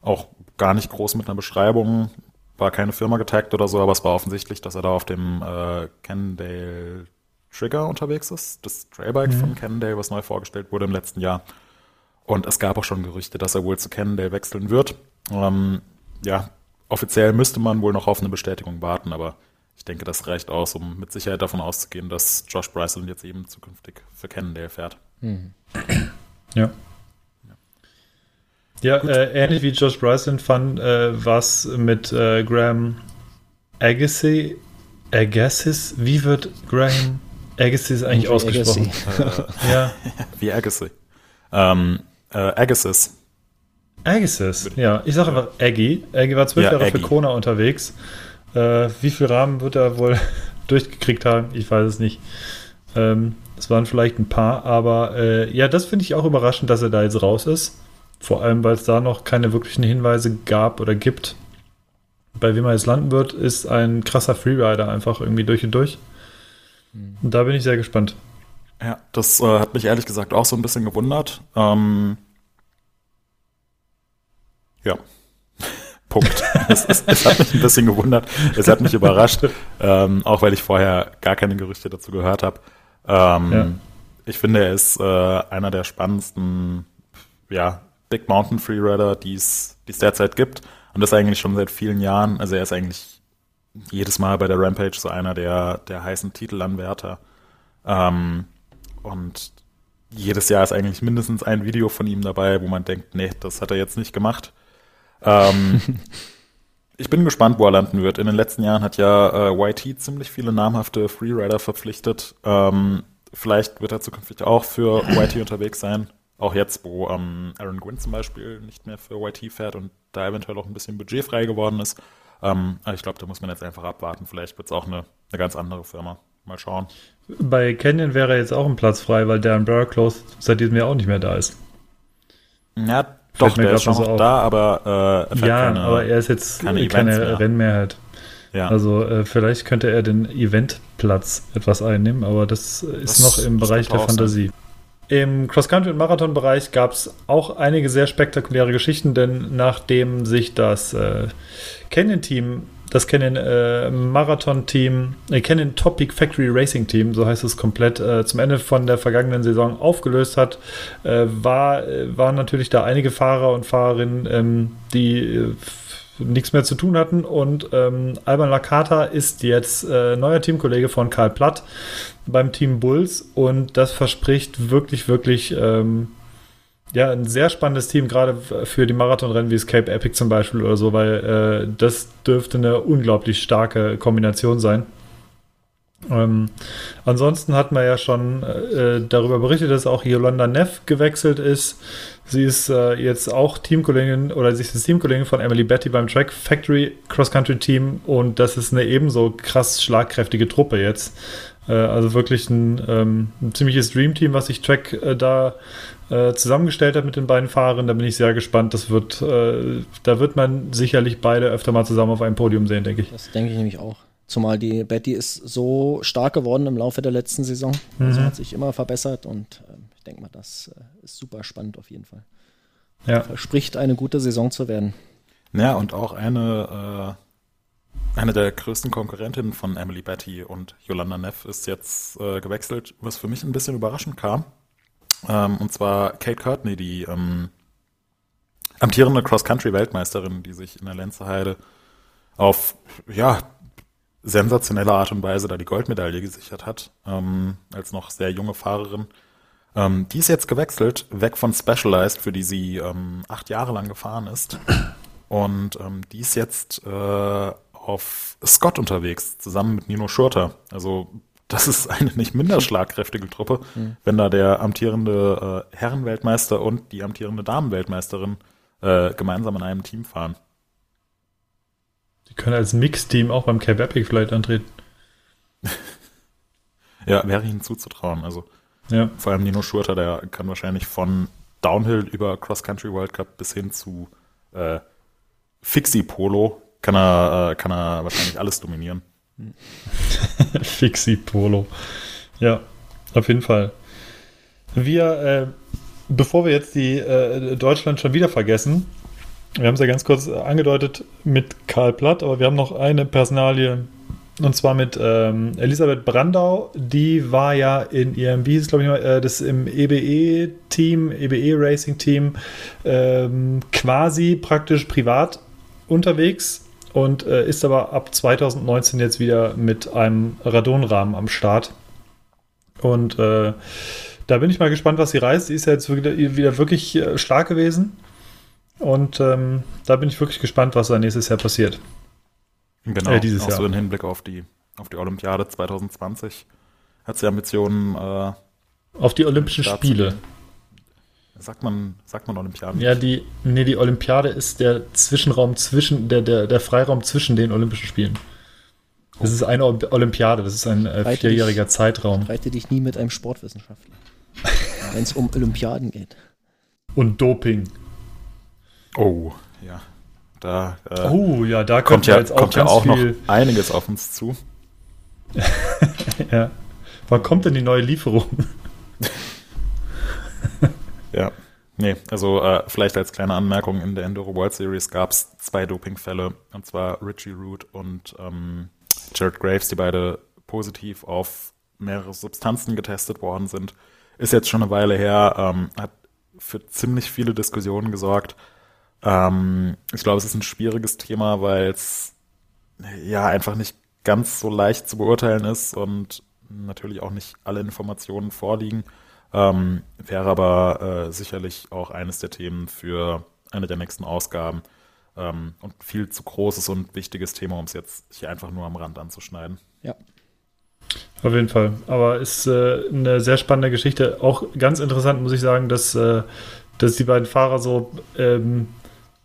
Speaker 1: Auch gar nicht groß mit einer Beschreibung, war keine Firma getaggt oder so, aber es war offensichtlich, dass er da auf dem äh, Cannondale Trigger unterwegs ist. Das Trailbike mhm. von Cannondale, was neu vorgestellt wurde im letzten Jahr. Und es gab auch schon Gerüchte, dass er wohl zu Cannondale wechseln wird. Ähm, ja, offiziell müsste man wohl noch auf eine Bestätigung warten, aber ich denke, das reicht aus, um mit Sicherheit davon auszugehen, dass Josh Bryson jetzt eben zukünftig für Cannondale fährt. Mhm.
Speaker 2: Ja. Ja, äh, ähnlich wie Josh Bryson fand äh, was mit äh, Graham Agassi. Agassiz? Wie wird Graham Agassiz eigentlich wie ausgesprochen?
Speaker 1: Äh, ja. Wie Agassi. Ähm, äh, Agassiz.
Speaker 2: Agassiz, ja. Ich sage einfach Aggie. Aggie war zwölf ja, Jahre Aggie. für Kona unterwegs. Äh, wie viel Rahmen wird er wohl durchgekriegt haben? Ich weiß es nicht. Ähm, es waren vielleicht ein paar, aber äh, ja, das finde ich auch überraschend, dass er da jetzt raus ist. Vor allem, weil es da noch keine wirklichen Hinweise gab oder gibt. Bei wem er jetzt landen wird, ist ein krasser Freerider einfach irgendwie durch und durch. Mhm. Und da bin ich sehr gespannt.
Speaker 1: Ja, das äh, hat mich ehrlich gesagt auch so ein bisschen gewundert. Ähm, ja. Punkt. es, es, es, hat mich ein bisschen gewundert. Es hat mich überrascht, ähm, auch weil ich vorher gar keine Gerüchte dazu gehört habe. Ähm, ja. Ich finde, er ist äh, einer der spannendsten ja, Big Mountain Freerider, die es derzeit gibt. Und das eigentlich schon seit vielen Jahren. Also er ist eigentlich jedes Mal bei der Rampage so einer der, der heißen Titelanwärter. Ähm, und jedes Jahr ist eigentlich mindestens ein Video von ihm dabei, wo man denkt, nee, das hat er jetzt nicht gemacht. Ähm, ich bin gespannt, wo er landen wird. In den letzten Jahren hat ja äh, YT ziemlich viele namhafte Freerider verpflichtet. Ähm, vielleicht wird er zukünftig auch für YT unterwegs sein. Auch jetzt, wo ähm, Aaron Gwynn zum Beispiel nicht mehr für YT fährt und da eventuell auch ein bisschen Budget frei geworden ist. Ähm, aber ich glaube, da muss man jetzt einfach abwarten. Vielleicht wird es auch eine, eine ganz andere Firma. Mal schauen.
Speaker 2: Bei Canyon wäre jetzt auch ein Platz frei, weil Darren Burrclose seit diesem Jahr auch nicht mehr da ist.
Speaker 1: Ja, doch, der ist schon noch da, aber
Speaker 2: äh, Ja, keine, aber er ist jetzt keine, keine Rennmehrheit. Ja. Also äh, vielleicht könnte er den Eventplatz etwas einnehmen, aber das ist das noch im Bereich der Fantasie. Sein. Im Cross-Country- und Marathon-Bereich gab es auch einige sehr spektakuläre Geschichten, denn nachdem sich das äh, Canyon-Team, das Canyon äh, Marathon-Team, äh, Canyon Topic Factory Racing Team, so heißt es komplett, äh, zum Ende von der vergangenen Saison aufgelöst hat, äh, war, äh, waren natürlich da einige Fahrer und Fahrerinnen, ähm, die äh, nichts mehr zu tun hatten. Und ähm, Alban Lakata ist jetzt äh, neuer Teamkollege von Karl Platt beim Team Bulls und das verspricht wirklich, wirklich ähm, ja, ein sehr spannendes Team, gerade für die Marathonrennen wie Escape Epic zum Beispiel oder so, weil äh, das dürfte eine unglaublich starke Kombination sein. Ähm, ansonsten hat man ja schon äh, darüber berichtet, dass auch Yolanda Neff gewechselt ist. Sie ist äh, jetzt auch Teamkollegin oder sie ist Teamkollegin von Emily Betty beim Track Factory Cross Country Team und das ist eine ebenso krass schlagkräftige Truppe jetzt. Äh, also wirklich ein, ähm, ein, ziemliches Dream-Team, was sich Track äh, da äh, zusammengestellt hat mit den beiden Fahrern. Da bin ich sehr gespannt. Das wird, äh, da wird man sicherlich beide öfter mal zusammen auf einem Podium sehen, denke ich.
Speaker 4: Das denke ich nämlich auch. Zumal die Betty ist so stark geworden im Laufe der letzten Saison. Also mhm. hat sich immer verbessert und äh, ich denke mal, das äh, ist super spannend auf jeden Fall. Ja. Verspricht eine gute Saison zu werden.
Speaker 1: Ja, und auch eine äh, eine der größten Konkurrentinnen von Emily Betty und Yolanda Neff ist jetzt äh, gewechselt, was für mich ein bisschen überraschend kam. Ähm, und zwar Kate Courtney, die ähm, amtierende Cross-Country-Weltmeisterin, die sich in der Lenzeheide auf, ja, sensationelle Art und Weise da die Goldmedaille gesichert hat, ähm, als noch sehr junge Fahrerin. Ähm, die ist jetzt gewechselt, weg von Specialized, für die sie ähm, acht Jahre lang gefahren ist. Und ähm, die ist jetzt äh, auf Scott unterwegs, zusammen mit Nino Schurter. Also das ist eine nicht minder schlagkräftige Truppe, mhm. wenn da der amtierende äh, Herrenweltmeister und die amtierende Damenweltmeisterin äh, gemeinsam in einem Team fahren.
Speaker 2: Die können als Mix-Team auch beim Cape Epic vielleicht antreten.
Speaker 1: ja, wäre ihnen zuzutrauen. Also ja. vor allem Nino Schurter, der kann wahrscheinlich von Downhill über Cross Country World Cup bis hin zu äh, Fixie Polo kann er, äh, kann er wahrscheinlich alles dominieren.
Speaker 2: Fixie Polo. Ja, auf jeden Fall. Wir, äh, bevor wir jetzt die äh, Deutschland schon wieder vergessen, Wir haben es ja ganz kurz angedeutet mit Karl Platt, aber wir haben noch eine Personalie und zwar mit ähm, Elisabeth Brandau. Die war ja in ihrem, wie hieß es, glaube ich, äh, das im EBE-Team, EBE-Racing-Team, ähm, quasi praktisch privat unterwegs und äh, ist aber ab 2019 jetzt wieder mit einem Radonrahmen am Start. Und äh, da bin ich mal gespannt, was sie reißt. Sie ist ja jetzt wieder, wieder wirklich äh, stark gewesen. Und ähm, da bin ich wirklich gespannt, was da nächstes Jahr passiert.
Speaker 1: Genau, äh, dieses auch Jahr. so im Hinblick auf die, auf die Olympiade 2020 hat sie Ambitionen. Äh,
Speaker 2: auf die Olympischen Spiele.
Speaker 1: Sagt man, sagt man Olympiade?
Speaker 2: Ja, die, nee, die Olympiade ist der Zwischenraum zwischen, der, der, der Freiraum zwischen den Olympischen Spielen. Das oh. ist eine Olympiade, das ist ein äh, vierjähriger dich, Zeitraum.
Speaker 4: Reite dich nie mit einem Sportwissenschaftler, wenn es um Olympiaden geht.
Speaker 2: Und Doping.
Speaker 1: Oh, ja. Da,
Speaker 2: äh, oh, ja, da
Speaker 1: kommt ja, jetzt auch, kommt ja auch noch einiges auf uns zu.
Speaker 2: ja. Wann kommt denn die neue Lieferung?
Speaker 1: Ja. Nee, also äh, vielleicht als kleine Anmerkung, in der Enduro World Series gab es zwei Dopingfälle, und zwar Richie Root und ähm, Jared Graves, die beide positiv auf mehrere Substanzen getestet worden sind. Ist jetzt schon eine Weile her, ähm, hat für ziemlich viele Diskussionen gesorgt. Ähm, ich glaube, es ist ein schwieriges Thema, weil es ja einfach nicht ganz so leicht zu beurteilen ist und natürlich auch nicht alle Informationen vorliegen. Ähm, wäre aber äh, sicherlich auch eines der Themen für eine der nächsten Ausgaben. Ähm, und viel zu großes und wichtiges Thema, um es jetzt hier einfach nur am Rand anzuschneiden.
Speaker 4: Ja.
Speaker 2: Auf jeden Fall. Aber ist äh, eine sehr spannende Geschichte. Auch ganz interessant, muss ich sagen, dass, äh, dass die beiden Fahrer so ähm,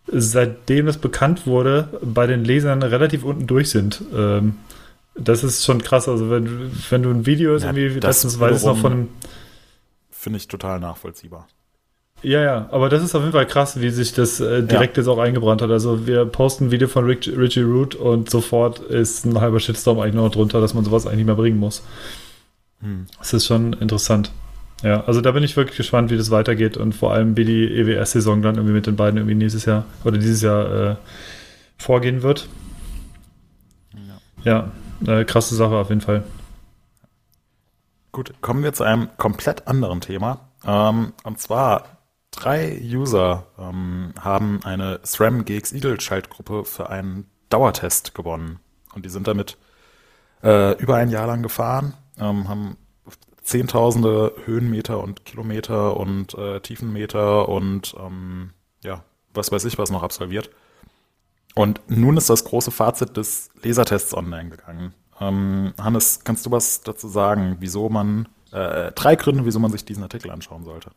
Speaker 2: seitdem das bekannt wurde, bei den Lesern relativ unten durch sind. Ähm, das ist schon krass. Also wenn, wenn du ein Video ist, ja, irgendwie,
Speaker 1: das letztens weiß es noch von einem. Finde ich total nachvollziehbar.
Speaker 2: Ja, ja, aber das ist auf jeden Fall krass, wie sich das äh, direkt ja. jetzt auch eingebrannt hat. Also wir posten ein Video von Rick, Richie Root und sofort ist ein halber Shitstorm eigentlich noch drunter, dass man sowas eigentlich nicht mehr bringen muss. Hm. Das ist schon interessant. Ja, also da bin ich wirklich gespannt, wie das weitergeht und vor allem, wie die EWS-Saison dann irgendwie mit den beiden irgendwie nächstes Jahr oder dieses Jahr äh, vorgehen wird. Ja, ja äh, krasse Sache auf jeden Fall.
Speaker 1: Gut, kommen wir zu einem komplett anderen Thema. Ähm, und zwar drei User ähm, haben eine SRAM GX Eagle Schaltgruppe für einen Dauertest gewonnen. Und die sind damit äh, über ein Jahr lang gefahren, ähm, haben Zehntausende Höhenmeter und Kilometer und äh, Tiefenmeter und ähm, ja, was weiß ich was noch absolviert. Und nun ist das große Fazit des Lasertests online gegangen. Ähm, Hannes, kannst du was dazu sagen, wieso man, äh, drei Gründe, wieso man sich diesen Artikel anschauen sollte?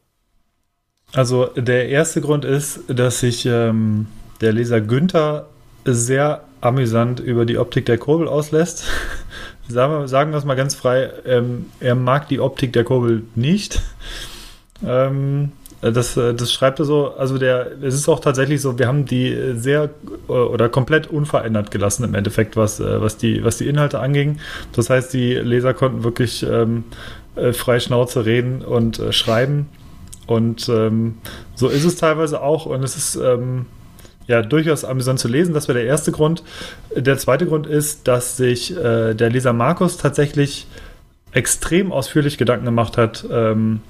Speaker 2: Also der erste Grund ist, dass sich ähm, der Leser Günther sehr amüsant über die Optik der Kurbel auslässt. sagen, wir, sagen wir es mal ganz frei, ähm, er mag die Optik der Kurbel nicht. Ähm, das, das schreibt er so, also der, es ist auch tatsächlich so, wir haben die sehr oder komplett unverändert gelassen im Endeffekt, was, was, die, was die Inhalte anging. Das heißt, die Leser konnten wirklich ähm, äh, frei Schnauze reden und äh, schreiben. Und ähm, so ist es teilweise auch. Und es ist, ähm, ja durchaus amüsant zu lesen. Das wäre der erste Grund. Der zweite Grund ist, dass sich äh, der Leser Markus tatsächlich extrem ausführlich Gedanken gemacht hat ähm,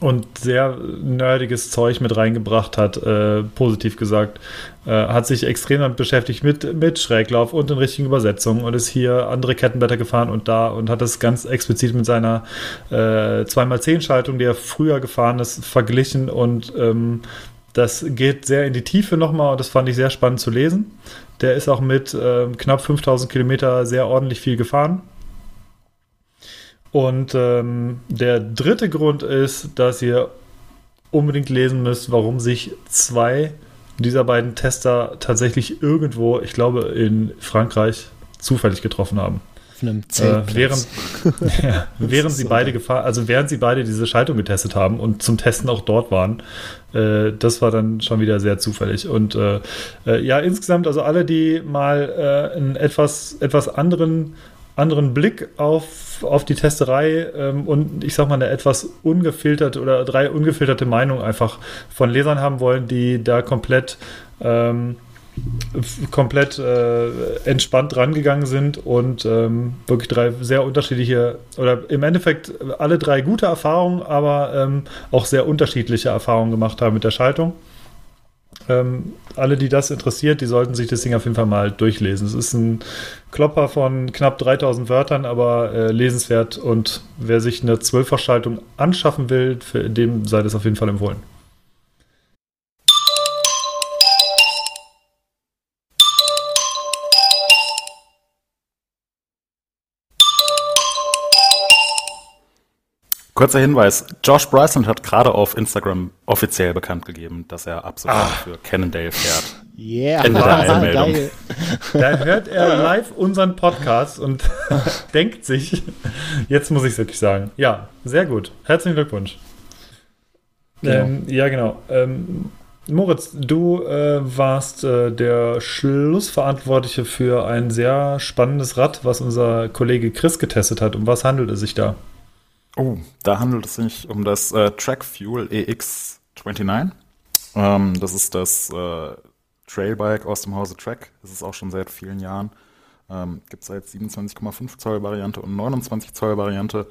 Speaker 2: und sehr nerdiges Zeug mit reingebracht hat, äh, positiv gesagt. Äh, hat sich extrem damit beschäftigt mit, mit Schräglauf und den richtigen Übersetzungen und ist hier andere Kettenblätter gefahren und da und hat das ganz explizit mit seiner äh, 2x10-Schaltung, die er früher gefahren ist, verglichen und ähm, das geht sehr in die Tiefe nochmal und das fand ich sehr spannend zu lesen. Der ist auch mit äh, knapp 5000 Kilometer sehr ordentlich viel gefahren. Und ähm, der dritte Grund ist, dass ihr unbedingt lesen müsst, warum sich zwei dieser beiden Tester tatsächlich irgendwo, ich glaube in Frankreich, zufällig getroffen haben
Speaker 4: auf einem Zeltplatz.
Speaker 2: Äh, während, ja, während sie so beide gefahren, also während sie beide diese Schaltung getestet haben und zum Testen auch dort waren, äh, das war dann schon wieder sehr zufällig. Und äh, äh ja, insgesamt, also alle, die mal äh, einen etwas, etwas anderen anderen Blick auf, auf die Testerei ähm, und ich sag mal eine etwas ungefilterte oder drei ungefilterte Meinungen einfach von Lesern haben wollen, die da komplett ähm, komplett äh, entspannt rangegangen sind und ähm, wirklich drei sehr unterschiedliche oder im Endeffekt alle drei gute Erfahrungen, aber ähm, auch sehr unterschiedliche Erfahrungen gemacht haben mit der Schaltung. Ähm, alle, die das interessiert, die sollten sich das Ding auf jeden Fall mal durchlesen. Es ist ein Klopper von knapp 3000 Wörtern, aber äh, lesenswert und wer sich eine Zwölfachschaltung anschaffen will, dem sei das auf jeden Fall empfohlen.
Speaker 1: Kurzer Hinweis, Josh Bryson hat gerade auf Instagram offiziell bekannt gegeben, dass er ab sofort ah. für Cannondale fährt.
Speaker 4: Yeah,
Speaker 1: Ende der Einmeldung.
Speaker 2: Geil. Da hört er live unseren Podcast und denkt sich, jetzt muss ich es wirklich sagen. Ja, sehr gut. Herzlichen Glückwunsch. Genau. Ähm, ja, genau. Ähm, Moritz, du äh, warst äh, der Schlussverantwortliche für ein sehr spannendes Rad, was unser Kollege Chris getestet hat. Um was handelt es sich da?
Speaker 1: Oh, da handelt es sich um das äh, Track Fuel EX29. Ähm, das ist das äh, Trailbike aus dem Hause Track. Das ist auch schon seit vielen Jahren. Ähm, Gibt es als 27,5 Zoll Variante und 29 Zoll Variante.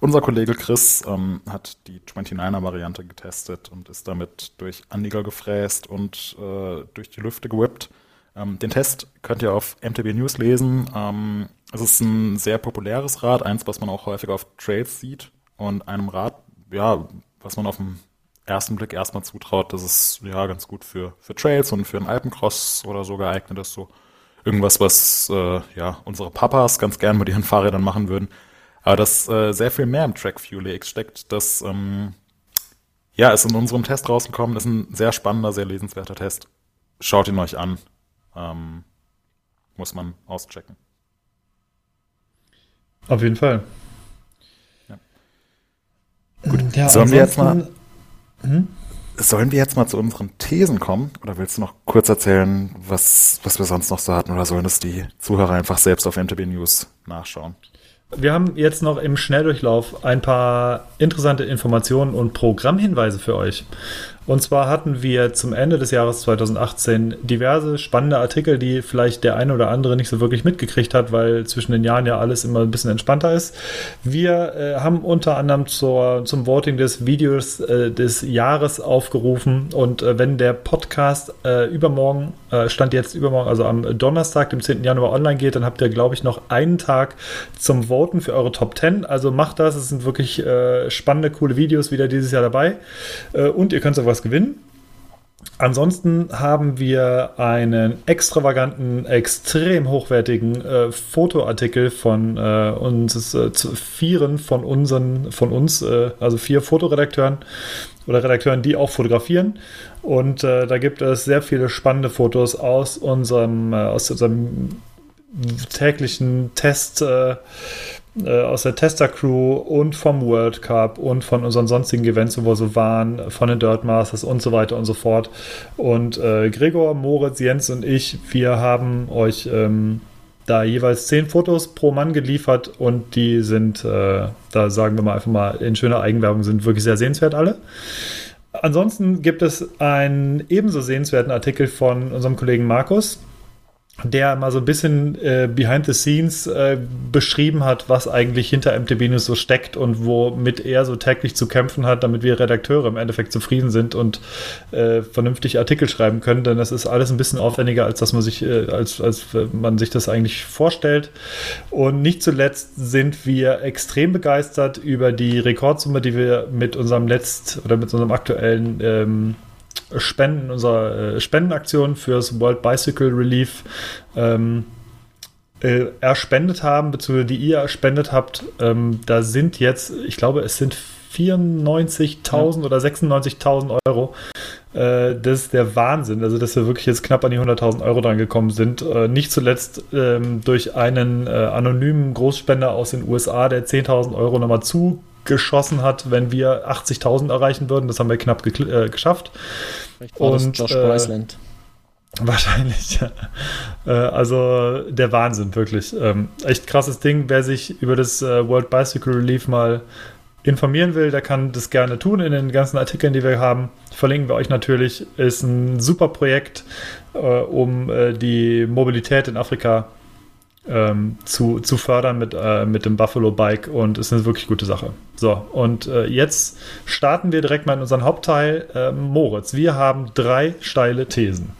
Speaker 1: Unser Kollege Chris ähm, hat die 29er Variante getestet und ist damit durch Anlieger gefräst und äh, durch die Lüfte gewippt. Ähm, den Test könnt ihr auf MTB News lesen. Ähm, es ist ein sehr populäres Rad, eins, was man auch häufig auf Trails sieht und einem Rad, ja, was man auf den ersten Blick erstmal zutraut, dass es ja ganz gut für, für Trails und für einen Alpencross oder so geeignet ist. So irgendwas, was äh, ja unsere Papas ganz gern mit ihren Fahrrädern machen würden. Aber dass äh, sehr viel mehr im Track Fuel X steckt, das ähm, ja, ist in unserem Test rausgekommen. Das ist ein sehr spannender, sehr lesenswerter Test. Schaut ihn euch an. Ähm, muss man auschecken.
Speaker 2: Auf jeden Fall.
Speaker 1: Ja. Gut, ja, sollen wir jetzt mal. Hm? Sollen wir jetzt mal zu unseren Thesen kommen? Oder willst du noch kurz erzählen, was, was wir sonst noch so hatten? Oder sollen es die Zuhörer einfach selbst auf NTB News nachschauen?
Speaker 2: Wir haben jetzt noch im Schnelldurchlauf ein paar interessante Informationen und Programmhinweise für euch. Und zwar hatten wir zum Ende des Jahres 2018 diverse spannende Artikel, die vielleicht der eine oder andere nicht so wirklich mitgekriegt hat, weil zwischen den Jahren ja alles immer ein bisschen entspannter ist. Wir äh, haben unter anderem zur, zum Voting des Videos äh, des Jahres aufgerufen und äh, wenn der Podcast äh, übermorgen, äh, stand jetzt übermorgen, also am Donnerstag, dem 10. Januar online geht, dann habt ihr, glaube ich, noch einen Tag zum Voten für eure Top 10. Also macht das, es sind wirklich äh, spannende, coole Videos wieder dieses Jahr dabei und ihr könnt sowas was gewinnen. Ansonsten haben wir einen extravaganten, extrem hochwertigen äh, Fotoartikel von äh, uns, äh, vieren von unseren, von uns, äh, also vier Fotoredakteuren oder Redakteuren, die auch fotografieren. Und äh, da gibt es sehr viele spannende Fotos aus unserem, äh, aus unserem täglichen Test äh, aus der Tester-Crew und vom World Cup und von unseren sonstigen Events, wo wir so waren, von den Dirt Masters und so weiter und so fort. Und äh, Gregor, Moritz, Jens und ich, wir haben euch ähm, da jeweils zehn Fotos pro Mann geliefert und die sind, äh, da sagen wir mal einfach mal in schöner Eigenwerbung, sind wirklich sehr sehenswert alle. Ansonsten gibt es einen ebenso sehenswerten Artikel von unserem Kollegen Markus, der mal so ein bisschen äh, behind the scenes äh, beschrieben hat, was eigentlich hinter MTB News so steckt und womit er so täglich zu kämpfen hat, damit wir Redakteure im Endeffekt zufrieden sind und äh, vernünftig Artikel schreiben können, denn das ist alles ein bisschen aufwendiger, als dass man sich, äh, als, als man sich das eigentlich vorstellt. Und nicht zuletzt sind wir extrem begeistert über die Rekordsumme, die wir mit unserem letzt oder mit unserem aktuellen ähm, Spenden, unserer äh, Spendenaktion fürs World Bicycle Relief ähm, äh, erspendet haben, beziehungsweise die ihr erspendet habt. Ähm, da sind jetzt, ich glaube, es sind 94.000 ja. oder 96.000 Euro. Äh, das ist der Wahnsinn. Also, dass wir wirklich jetzt knapp an die 100.000 Euro dran gekommen sind. Äh, nicht zuletzt ähm, durch einen äh, anonymen Großspender aus den USA, der 10.000 Euro nochmal zu geschossen hat, wenn wir 80.000 erreichen würden. Das haben wir knapp äh, geschafft.
Speaker 4: Vielleicht war Und, Josh Bryceland.
Speaker 2: Äh, wahrscheinlich, ja. Äh, also der Wahnsinn, wirklich. Ähm, echt krasses Ding. Wer sich über das äh, World Bicycle Relief mal informieren will, der kann das gerne tun in den ganzen Artikeln, die wir haben. Verlinken wir euch natürlich. Ist ein super Projekt, um die Mobilität in Afrika ähm, zu, zu fördern mit, äh, mit dem Buffalo Bike und ist eine wirklich gute Sache. So, und äh, jetzt starten wir direkt mal in unseren Hauptteil. Äh, Moritz, wir haben drei steile Thesen.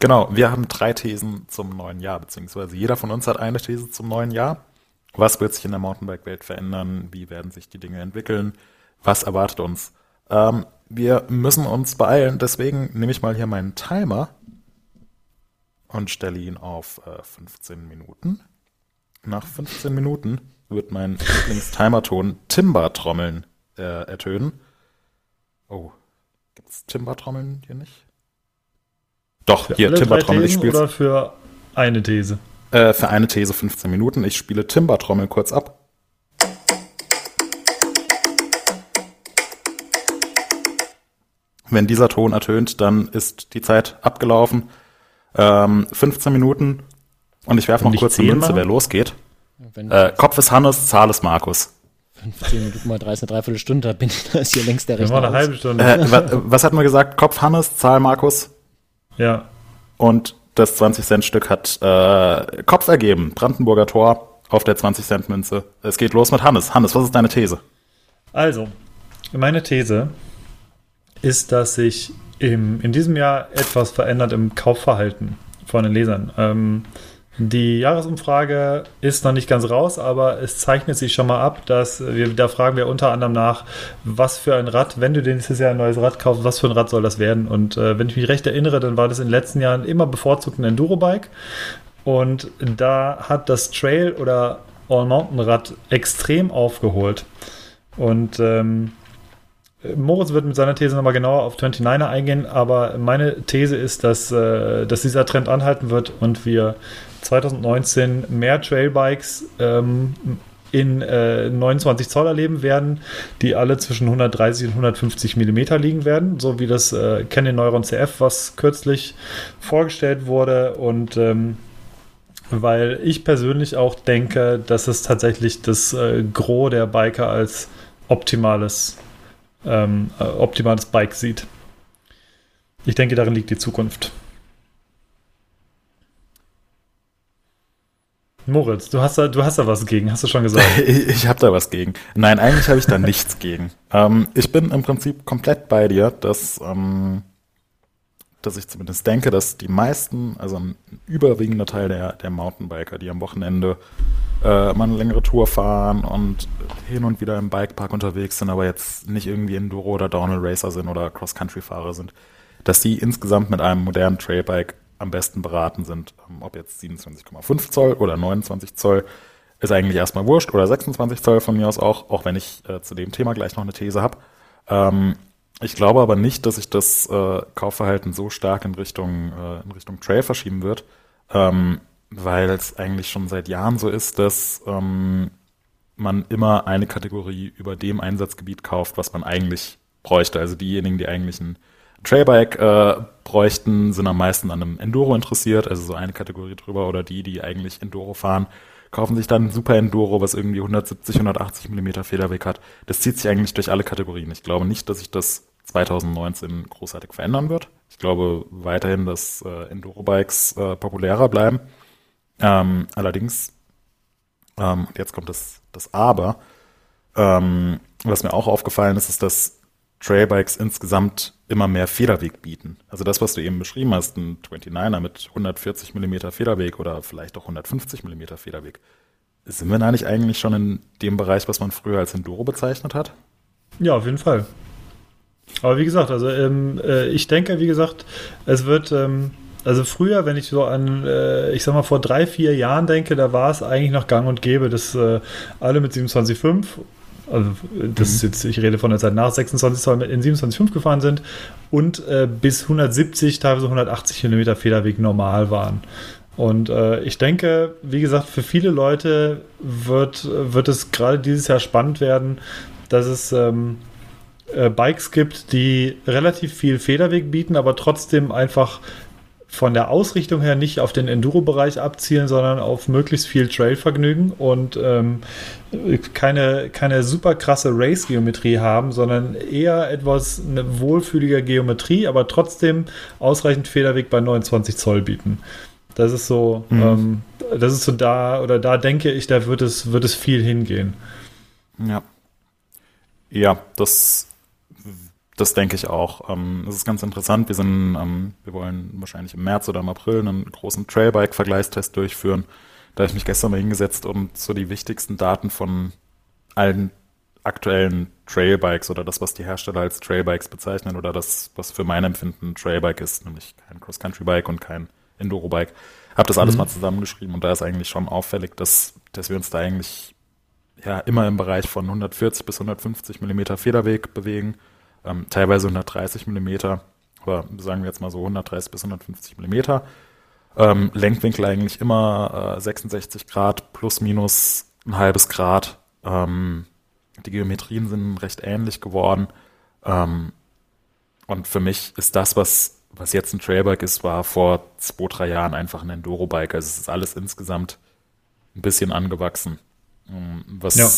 Speaker 1: Genau, wir haben drei Thesen zum neuen Jahr, beziehungsweise jeder von uns hat eine These zum neuen Jahr. Was wird sich in der Mountainbike-Welt verändern? Wie werden sich die Dinge entwickeln? Was erwartet uns? Ähm, wir müssen uns beeilen, deswegen nehme ich mal hier meinen Timer und stelle ihn auf äh, 15 Minuten. Nach 15 Minuten wird mein Lieblings-Timer-Ton Timber-Trommeln äh, ertönen. Oh, gibt es Timber-Trommeln hier nicht? Doch,
Speaker 2: Für
Speaker 1: hier Timber-Trommeln. Ich spiele
Speaker 2: oder für eine These?
Speaker 1: äh, für eine These 15 Minuten. Ich spiele Timber-Trommel kurz ab. Wenn dieser Ton ertönt, dann ist die Zeit abgelaufen. Ähm, 15 Minuten. Und ich werfe noch kurz eine
Speaker 2: zehn
Speaker 1: Münze,
Speaker 2: machen?
Speaker 1: wer losgeht.
Speaker 4: Wenn
Speaker 1: Äh, Kopf ist Hannes, Zahl ist Markus.
Speaker 4: 15 Minuten mal 30, eine Dreiviertelstunde, da bin ich, da ist hier längst der
Speaker 2: Wir
Speaker 4: Rechner
Speaker 2: machen eine
Speaker 4: aus.
Speaker 2: halbe Stunde.
Speaker 1: Äh, wa, was hatten wir gesagt? Kopf Hannes, Zahl Markus.
Speaker 2: Ja.
Speaker 1: Und das 20-Cent-Stück hat äh, Kopf ergeben. Brandenburger Tor auf der 20-Cent-Münze. Es geht los mit Hannes. Hannes, was ist deine These?
Speaker 2: Also, meine These ist, dass sich im, in diesem Jahr etwas verändert im Kaufverhalten von den Lesern. Ähm, die Jahresumfrage ist noch nicht ganz raus, aber es zeichnet sich schon mal ab, dass wir, da fragen wir unter anderem nach, was für ein Rad, wenn du nächstes Jahr ein neues Rad kaufst, was für ein Rad soll das werden? Und äh, wenn ich mich recht erinnere, dann war das in den letzten Jahren immer bevorzugt ein Enduro-Bike. Und da hat das Trail- oder All-Mountain-Rad extrem aufgeholt. Und ähm, Moritz wird mit seiner These nochmal genauer auf 29er eingehen, aber meine These ist, dass, äh, dass dieser Trend anhalten wird und wir 2019 mehr Trailbikes ähm, in äh, 29 Zoll erleben werden, die alle zwischen 130 und 150 Millimeter liegen werden, so wie das äh, Canon Neuron CF, was kürzlich vorgestellt wurde. Und ähm, weil ich persönlich auch denke, dass es tatsächlich das äh, Gros der Biker als optimales, ähm, äh, optimales Bike sieht. Ich denke, darin liegt die Zukunft. Moritz, du hast da, du hast da was gegen, hast du schon gesagt.
Speaker 1: Ich, ich habe da was gegen. Nein, eigentlich habe ich da nichts gegen. Ähm, ich bin im Prinzip komplett bei dir, dass, ähm, dass ich zumindest denke, dass die meisten, also ein überwiegender Teil der, der Mountainbiker, die am Wochenende äh, mal eine längere Tour fahren und hin und wieder im Bikepark unterwegs sind, aber jetzt nicht irgendwie Enduro oder Downhill Racer sind oder Cross-Country-Fahrer sind, dass die insgesamt mit einem modernen Trailbike am besten beraten sind. Ähm, Ob jetzt 27,5 Zoll oder 29 Zoll, ist eigentlich erstmal wurscht. Oder 26 Zoll von mir aus auch, auch wenn ich äh, zu dem Thema gleich noch eine These habe. Ähm, ich glaube aber nicht, dass sich das äh, Kaufverhalten so stark in Richtung, äh, in Richtung Trail verschieben wird, ähm, weil es eigentlich schon seit Jahren so ist, dass ähm, man immer eine Kategorie über dem Einsatzgebiet kauft, was man eigentlich bräuchte. Also diejenigen, die eigentlich ein Trailbike äh, bräuchten, sind am meisten an einem Enduro interessiert, also so eine Kategorie drüber, oder die, die eigentlich Enduro fahren, kaufen sich dann ein Super Enduro, was irgendwie 170, 180 Millimeter Federweg hat. Das zieht sich eigentlich durch alle Kategorien. Ich glaube nicht, dass sich das 2019 großartig verändern wird. Ich glaube weiterhin, dass äh, Enduro-Bikes äh, populärer bleiben. Ähm, allerdings, ähm, jetzt kommt das, das Aber, ähm, was mir auch aufgefallen ist, ist, dass Trailbikes insgesamt immer mehr Federweg bieten. Also das, was du eben beschrieben hast, ein 29er mit 140 Millimeter Federweg oder vielleicht auch 150 Millimeter Federweg. Sind wir da nicht eigentlich schon in dem Bereich, was man früher als Enduro bezeichnet hat?
Speaker 2: Ja, auf jeden Fall. Aber wie gesagt, also ähm, äh, ich denke, wie gesagt, es wird, ähm, also früher, wenn ich so an, äh, ich sag mal, vor drei, vier Jahren denke, da war es eigentlich noch gang und gäbe, dass äh, alle mit 27,5, also das ist jetzt, ich rede von der Zeit nach 26 Zoll in 27,5 gefahren sind und äh, bis 170, teilweise 180 Kilometer Federweg normal waren. Und äh, ich denke, wie gesagt, für viele Leute wird, wird es gerade dieses Jahr spannend werden, dass es ähm, äh, Bikes gibt, die relativ viel Federweg bieten, aber trotzdem einfach von der Ausrichtung her nicht auf den Enduro-Bereich abzielen, sondern auf möglichst viel Trail-Vergnügen und ähm, keine, keine super krasse Race-Geometrie haben, sondern eher etwas eine wohlfühlige Geometrie, aber trotzdem ausreichend Federweg bei 29 Zoll bieten. Das ist so, mhm. ähm, das ist so da, oder da denke ich, da wird es, wird es viel hingehen.
Speaker 1: Ja. Ja, das das denke ich auch. Ähm, das ist ganz interessant. Wir sind, ähm, wir wollen wahrscheinlich im März oder im April einen großen Trailbike-Vergleichstest durchführen. Da habe ich mich gestern mal hingesetzt und so die wichtigsten Daten von allen aktuellen Trailbikes oder das, was die Hersteller als Trailbikes bezeichnen oder das, was für mein Empfinden ein Trailbike ist, nämlich kein Cross-Country-Bike und kein Enduro-Bike. Habe das alles mhm. mal zusammengeschrieben und da ist eigentlich schon auffällig, dass, dass wir uns da eigentlich ja immer im Bereich von 140 bis 150 Millimeter Federweg bewegen ähm, teilweise 130 Millimeter, aber sagen wir jetzt mal so 130 bis 150 Millimeter. Ähm, Lenkwinkel eigentlich immer äh, 66 Grad plus minus ein halbes Grad. Ähm, die Geometrien sind recht ähnlich geworden. Ähm, und für mich ist das, was, was jetzt ein Trailbike ist, war vor zwei, drei Jahren einfach ein Enduro-Bike. Also es ist alles insgesamt ein bisschen angewachsen. Ähm, was ja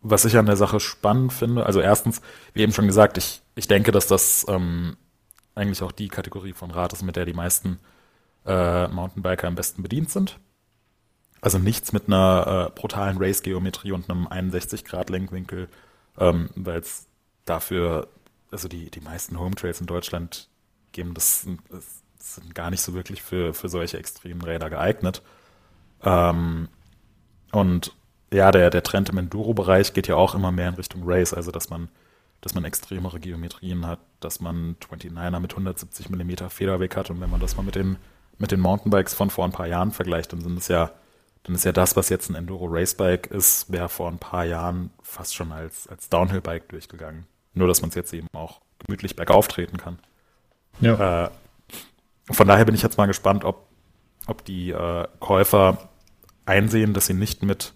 Speaker 1: was ich an der Sache spannend finde, also erstens, wie eben schon gesagt, ich, ich denke, dass das ähm, eigentlich auch die Kategorie von Rad ist, mit der die meisten äh, Mountainbiker am besten bedient sind. Also nichts mit einer äh, brutalen Race-Geometrie und einem 61-Grad-Lenkwinkel, ähm, weil es dafür, also die, die meisten Home Trails in Deutschland geben das, das sind gar nicht so wirklich für, für solche extremen Räder geeignet. Ähm, und ja, der, der Trend im Enduro-Bereich geht ja auch immer mehr in Richtung Race, also dass man, dass man extremere Geometrien hat, dass man 29er mit 170 mm Federweg hat und wenn man das mal mit den, mit den Mountainbikes von vor ein paar Jahren vergleicht, dann sind es ja, dann ist ja das, was jetzt ein Enduro-Racebike ist, wäre vor ein paar Jahren fast schon als, als Downhill-Bike durchgegangen. Nur, dass man es jetzt eben auch gemütlich bergauf treten kann. Ja. Äh, von daher bin ich jetzt mal gespannt, ob, ob die äh, Käufer einsehen, dass sie nicht mit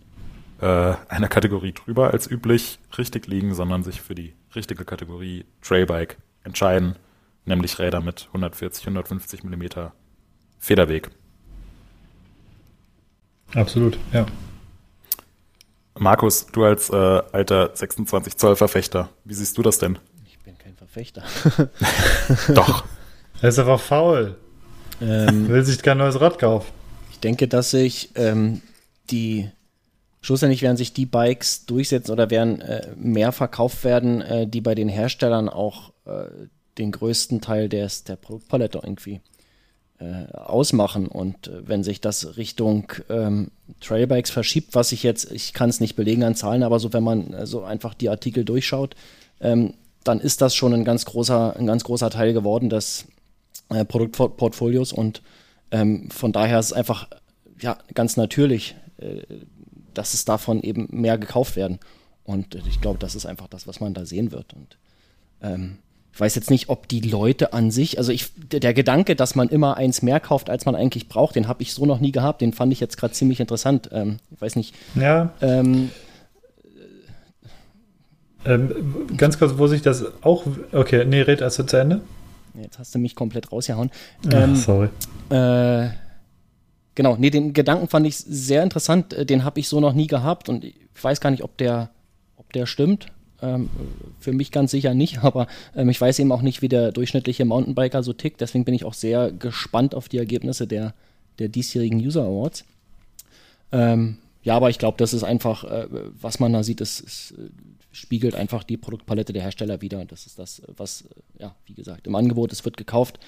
Speaker 1: äh, einer Kategorie drüber als üblich richtig liegen, sondern sich für die richtige Kategorie Trailbike entscheiden, nämlich Räder mit 140, 150 Millimeter Federweg.
Speaker 2: Absolut, ja.
Speaker 1: Markus, du als äh, alter 26 Zoll Verfechter, wie siehst du das denn?
Speaker 4: Ich bin kein Verfechter.
Speaker 1: Doch.
Speaker 2: Er ist einfach faul. Ähm, Will sich kein neues Rad kaufen.
Speaker 4: Ich denke, dass sich ähm, die schlussendlich werden sich die Bikes durchsetzen oder werden äh, mehr verkauft werden, äh, die bei den Herstellern auch äh, den größten Teil des, der Produktpalette irgendwie äh, ausmachen. Und äh, wenn sich das Richtung ähm, Trailbikes verschiebt, was ich jetzt, ich kann es nicht belegen an Zahlen, aber so wenn man äh, so einfach die Artikel durchschaut, ähm, dann ist das schon ein ganz großer, ein ganz großer Teil geworden des Produktportfolios und ähm, von daher ist es einfach ja ganz natürlich, dass es davon eben mehr gekauft werden. Und ich glaube, das ist einfach das, was man da sehen wird. Und ähm, ich weiß jetzt nicht, ob die Leute an sich, also ich, der Gedanke, dass man immer eins mehr kauft, als man eigentlich braucht, den habe ich so noch nie gehabt. Den fand ich jetzt gerade ziemlich interessant. Ähm, ich weiß nicht.
Speaker 2: Ja. Ähm, ähm, ganz kurz, wo sich das auch. Okay, nee, red erst zu Ende.
Speaker 4: Jetzt hast du mich komplett rausgehauen.
Speaker 2: Ach, ähm, sorry.
Speaker 4: Äh, Genau, nee, den Gedanken fand ich sehr interessant. Äh, den habe ich so noch nie gehabt und ich weiß gar nicht, ob der, ob der stimmt. Ähm, für mich ganz sicher nicht, aber ähm, ich weiß eben auch nicht, wie der durchschnittliche Mountainbiker so tickt. Deswegen bin ich auch sehr gespannt auf die Ergebnisse der, der diesjährigen User Awards. Ähm, ja, aber ich glaube, das ist einfach, äh, was man da sieht, es, es äh, spiegelt einfach die Produktpalette der Hersteller wieder. Das ist das, was, äh, ja, wie gesagt, im Angebot, es wird gekauft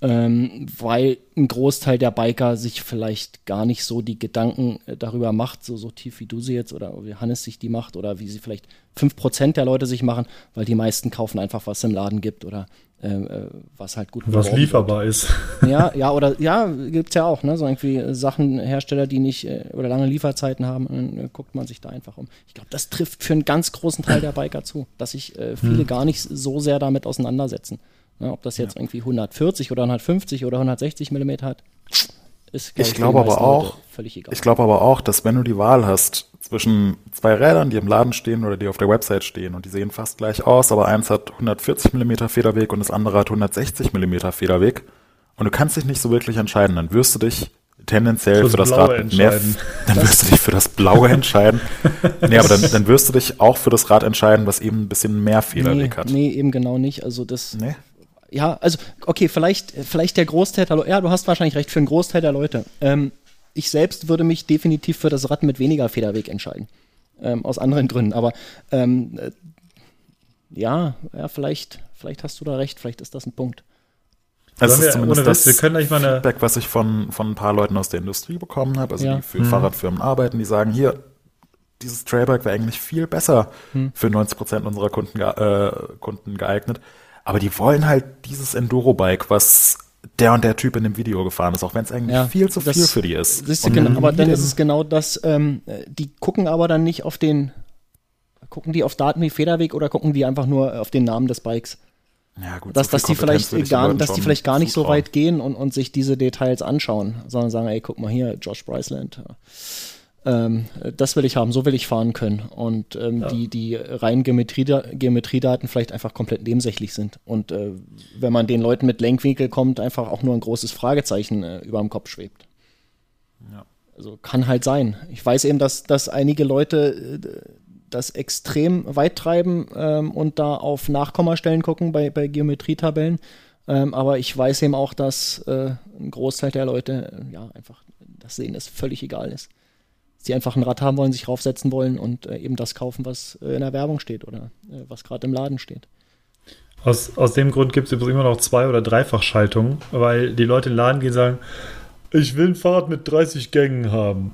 Speaker 4: ähm, weil ein Großteil der Biker sich vielleicht gar nicht so die Gedanken äh, darüber macht, so, so tief wie du sie jetzt oder wie Hannes sich die macht oder wie sie vielleicht 5% der Leute sich machen, weil die meisten kaufen einfach, was es im Laden gibt oder äh, äh was halt gut
Speaker 2: Was lieferbar wird. ist.
Speaker 4: Ja, ja, oder ja, gibt's ja auch, ne? So irgendwie Sachen, Hersteller, die nicht äh, oder lange Lieferzeiten haben, dann guckt man sich da einfach um. Ich glaube, das trifft für einen ganz großen Teil der Biker zu, dass sich äh, viele hm. gar nicht so sehr damit auseinandersetzen. Ne, ob das jetzt ja. irgendwie 140 oder 150 oder 160 Millimeter hat,
Speaker 1: ist ich, ich glaube aber auch, völlig egal. Ich glaube aber auch, dass wenn du die Wahl hast zwischen zwei Rädern, die im Laden stehen oder die auf der Website stehen und die sehen fast gleich aus, aber eins hat 140 Millimeter Federweg und das andere hat 160 Millimeter Federweg und du kannst dich nicht so wirklich entscheiden, dann wirst du dich tendenziell
Speaker 2: Fürs
Speaker 1: für das
Speaker 2: Blaue
Speaker 1: Rad mit mehr,
Speaker 2: entscheiden.
Speaker 1: dann wirst du dich für das Blaue entscheiden. Nee, aber dann, dann wirst du dich auch für das Rad entscheiden, was eben ein bisschen mehr
Speaker 4: Nee,
Speaker 1: Fehlerweg hat.
Speaker 4: nee, eben genau nicht. Also das,
Speaker 1: Nee?
Speaker 4: Ja, also okay, vielleicht, vielleicht der Großteil der Leute, ja, du hast wahrscheinlich recht, für einen Großteil der Leute. Ähm, ich selbst würde mich definitiv für das Rad mit weniger Federweg entscheiden. Ähm, aus anderen Gründen. Aber ähm, äh, ja, ja, vielleicht, vielleicht hast du da recht, vielleicht ist das ein Punkt.
Speaker 1: Also es ist
Speaker 2: wir-
Speaker 1: zumindest das
Speaker 2: wir können gleich mal eine-
Speaker 1: Feedback, was ich von, von ein paar Leuten aus der Industrie bekommen habe, also
Speaker 4: Ja.
Speaker 1: die für Fahrradfirmen arbeiten, die sagen, hier, dieses Trailbike wäre eigentlich viel besser für 90 Prozent unserer Kunden, ge äh, Kunden geeignet. Aber die wollen halt dieses Enduro-Bike, was der und der Typ in dem Video gefahren ist, auch wenn es eigentlich
Speaker 4: Ja,
Speaker 1: viel zu viel für die ist.
Speaker 4: Siehst du, genau, aber dann ist es genau das, ähm, äh, die gucken aber dann nicht auf den, gucken die auf Daten wie Federweg oder gucken die einfach nur auf den Namen des Bikes?
Speaker 1: ja, gut,
Speaker 4: dass,
Speaker 1: so
Speaker 4: dass die vielleicht gar, dass die vielleicht gar nicht so
Speaker 1: zutrauen.
Speaker 4: weit gehen und, und sich diese Details anschauen, sondern sagen, ey, guck mal hier, Josh Bryceland. Ähm, das will ich haben, so will ich fahren können. Und ähm, die, die reinen Geometrie, Geometriedaten vielleicht einfach komplett nebensächlich sind. Und äh, wenn man den Leuten mit Lenkwinkel kommt, einfach auch nur ein großes Fragezeichen äh, über dem Kopf schwebt.
Speaker 1: Ja.
Speaker 4: Also kann halt sein. Ich weiß eben, dass, dass einige Leute äh, das extrem weit treiben ähm, und da auf Nachkommastellen gucken bei, bei Geometrietabellen. Ähm, aber ich weiß eben auch, dass äh, ein Großteil der Leute äh, ja einfach das Sehen ist völlig egal ist. Sie einfach ein Rad haben wollen, sich raufsetzen wollen und äh, eben das kaufen, was äh, in der Werbung steht oder äh, was gerade im Laden steht.
Speaker 2: Aus, aus dem Grund gibt es übrigens immer noch Zwei- oder Dreifachschaltungen, weil die Leute in den Laden gehen und sagen, ich will ein Fahrrad mit 30 Gängen haben.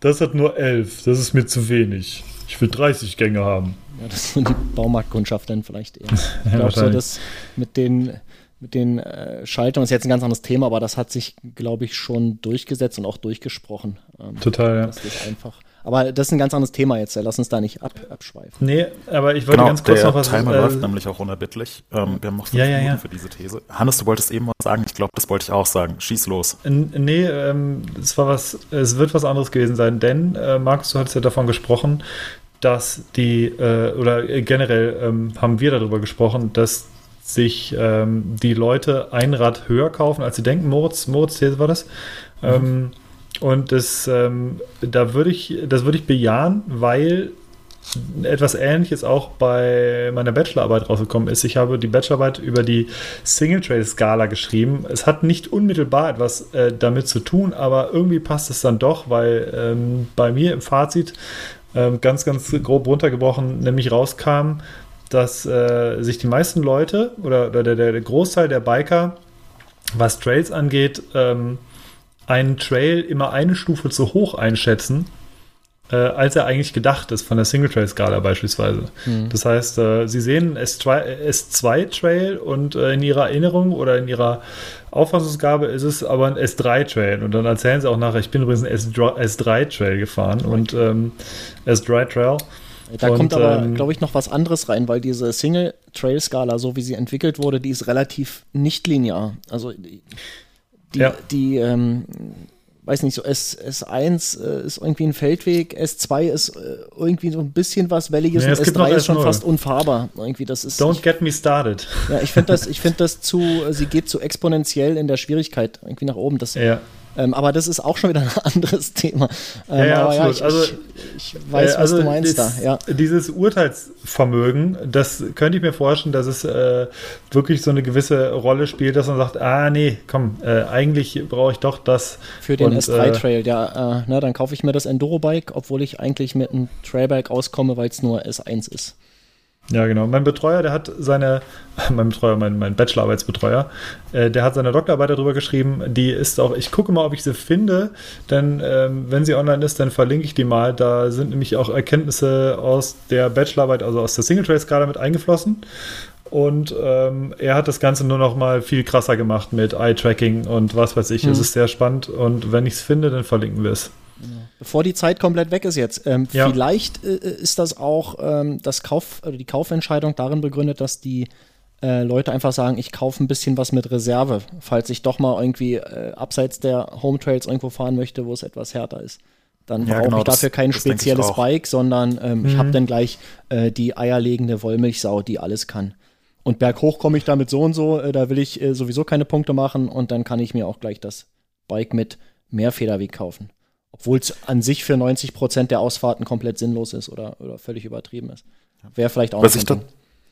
Speaker 2: Das hat nur 11, das ist mir zu wenig. Ich will 30 Gänge haben.
Speaker 4: Ja, das ist so die Baumarktkundschaft dann vielleicht eher. Ich glaube so, dass mit den, mit den äh, Schaltungen ist jetzt ein ganz anderes Thema, aber das hat sich, glaube ich, schon durchgesetzt und auch durchgesprochen. Ähm,
Speaker 2: Total, ja.
Speaker 4: Das ist einfach. Aber das ist ein ganz anderes Thema jetzt. ja. Lass uns da nicht ab, abschweifen.
Speaker 2: Nee, aber ich wollte
Speaker 1: Genau,
Speaker 2: ganz kurz
Speaker 1: der
Speaker 2: noch was
Speaker 1: Timer
Speaker 2: äh,
Speaker 1: läuft nämlich auch unerbittlich. Ähm, wir haben noch fünf
Speaker 2: Ja, ja,
Speaker 1: Minuten
Speaker 2: ja.
Speaker 1: für diese These. Hannes, du wolltest eben was sagen. Ich glaube, das wollte ich auch sagen. Schieß los.
Speaker 2: N- Nee, ähm, es war was, es wird was anderes gewesen sein, denn äh, Markus, du hattest ja davon gesprochen, dass die, äh, oder äh, generell ähm, haben wir darüber gesprochen, dass sich ähm, die Leute ein Rad höher kaufen, als sie denken. Moritz, Moritz, These war das. Ähm, und das, ähm, da würde ich, das würde ich bejahen, weil etwas Ähnliches auch bei meiner Bachelorarbeit rausgekommen ist. Ich habe die Bachelorarbeit über die Single-Trail-Skala geschrieben. Es hat nicht unmittelbar etwas äh, damit zu tun, aber irgendwie passt es dann doch, weil ähm, bei mir im Fazit ähm, ganz, ganz grob runtergebrochen nämlich rauskam, dass äh, sich die meisten Leute oder, oder der, der Großteil der Biker, was Trails angeht, ähm, einen Trail immer eine Stufe zu hoch einschätzen, äh, als er eigentlich gedacht ist, von der Single-Trail-Skala beispielsweise. Das heißt, äh, sie sehen S2 S2-Trail und äh, in ihrer Erinnerung oder in ihrer Auffassungsgabe ist es aber ein S3-Trail. Und dann erzählen sie auch nachher, ich bin übrigens ein S3-Trail gefahren und ähm, S3-Trail.
Speaker 4: Da
Speaker 2: Und,
Speaker 4: kommt aber,
Speaker 2: ähm,
Speaker 4: glaube ich, noch was anderes rein, weil diese Single-Trail-Skala, so wie sie entwickelt wurde, die ist relativ nicht linear. Also die,
Speaker 2: Ja.
Speaker 4: die ähm, weiß nicht, so S, S1 äh, ist irgendwie ein Feldweg, S2 ist äh, irgendwie so ein bisschen was Welliges
Speaker 2: Nee,
Speaker 4: und
Speaker 2: es gibt noch
Speaker 4: S3 ist schon
Speaker 2: S0.
Speaker 4: fast unfahrbar. Irgendwie, das ist.
Speaker 2: Don't
Speaker 4: ich,
Speaker 2: get me started.
Speaker 4: ja, ich finde das, ich finde das zu, sie geht zu exponentiell in der Schwierigkeit irgendwie nach oben. Das,
Speaker 2: Ja.
Speaker 4: Ähm, aber das ist auch schon wieder ein anderes Thema. Ähm,
Speaker 2: Ja, ja,
Speaker 4: aber
Speaker 2: absolut.
Speaker 4: ich,
Speaker 2: Also,
Speaker 4: ich, ich weiß,
Speaker 2: Äh,
Speaker 4: was du meinst
Speaker 2: das,
Speaker 4: da. Ja.
Speaker 2: Dieses Urteilsvermögen, das könnte ich mir vorstellen, dass es äh, wirklich so eine gewisse Rolle spielt, dass man sagt, ah nee, komm, äh, eigentlich brauche ich doch das.
Speaker 4: Für den
Speaker 2: Und,
Speaker 4: S3-Trail, ja, äh, ne, dann kaufe ich mir das Enduro-Bike, obwohl ich eigentlich mit einem Trailbike auskomme, weil es nur S1 ist.
Speaker 2: Ja, genau. Mein Betreuer, der hat seine, mein Betreuer, mein, mein Bachelorarbeitsbetreuer, äh, der hat seine Doktorarbeit darüber geschrieben. Die ist auch, ich gucke mal, ob ich sie finde, denn ähm, wenn sie online ist, dann verlinke ich die mal. Da sind nämlich auch Erkenntnisse aus der Bachelorarbeit, also aus der Single-Trail-Skala mit eingeflossen. Und ähm, er hat das Ganze nur noch mal viel krasser gemacht mit Eye-Tracking und was weiß ich. Es ist sehr spannend und wenn ich es finde, dann verlinken wir es.
Speaker 4: Bevor die Zeit komplett weg ist jetzt, ähm,
Speaker 2: Ja.
Speaker 4: vielleicht äh, ist das auch ähm, das Kauf, oder die Kaufentscheidung darin begründet, dass die äh, Leute einfach sagen, ich kaufe ein bisschen was mit Reserve, falls ich doch mal irgendwie äh, abseits der Home Trails irgendwo fahren möchte, wo es etwas härter ist. Dann
Speaker 1: Ja,
Speaker 4: brauche
Speaker 1: genau,
Speaker 4: ich
Speaker 1: das-
Speaker 4: dafür kein
Speaker 1: das ich
Speaker 4: spezielles. Bike, sondern ähm, ich
Speaker 2: Mhm.
Speaker 4: habe dann gleich äh, die eierlegende Wollmilchsau, die alles kann. Und berghoch komme ich damit so und so, äh, da will ich äh, sowieso keine Punkte machen und dann kann ich mir auch gleich das Bike mit mehr Federweg kaufen. Obwohl es an sich für 90 Prozent der Ausfahrten komplett sinnlos ist oder, oder völlig übertrieben ist. Wäre vielleicht auch
Speaker 1: was ich, da,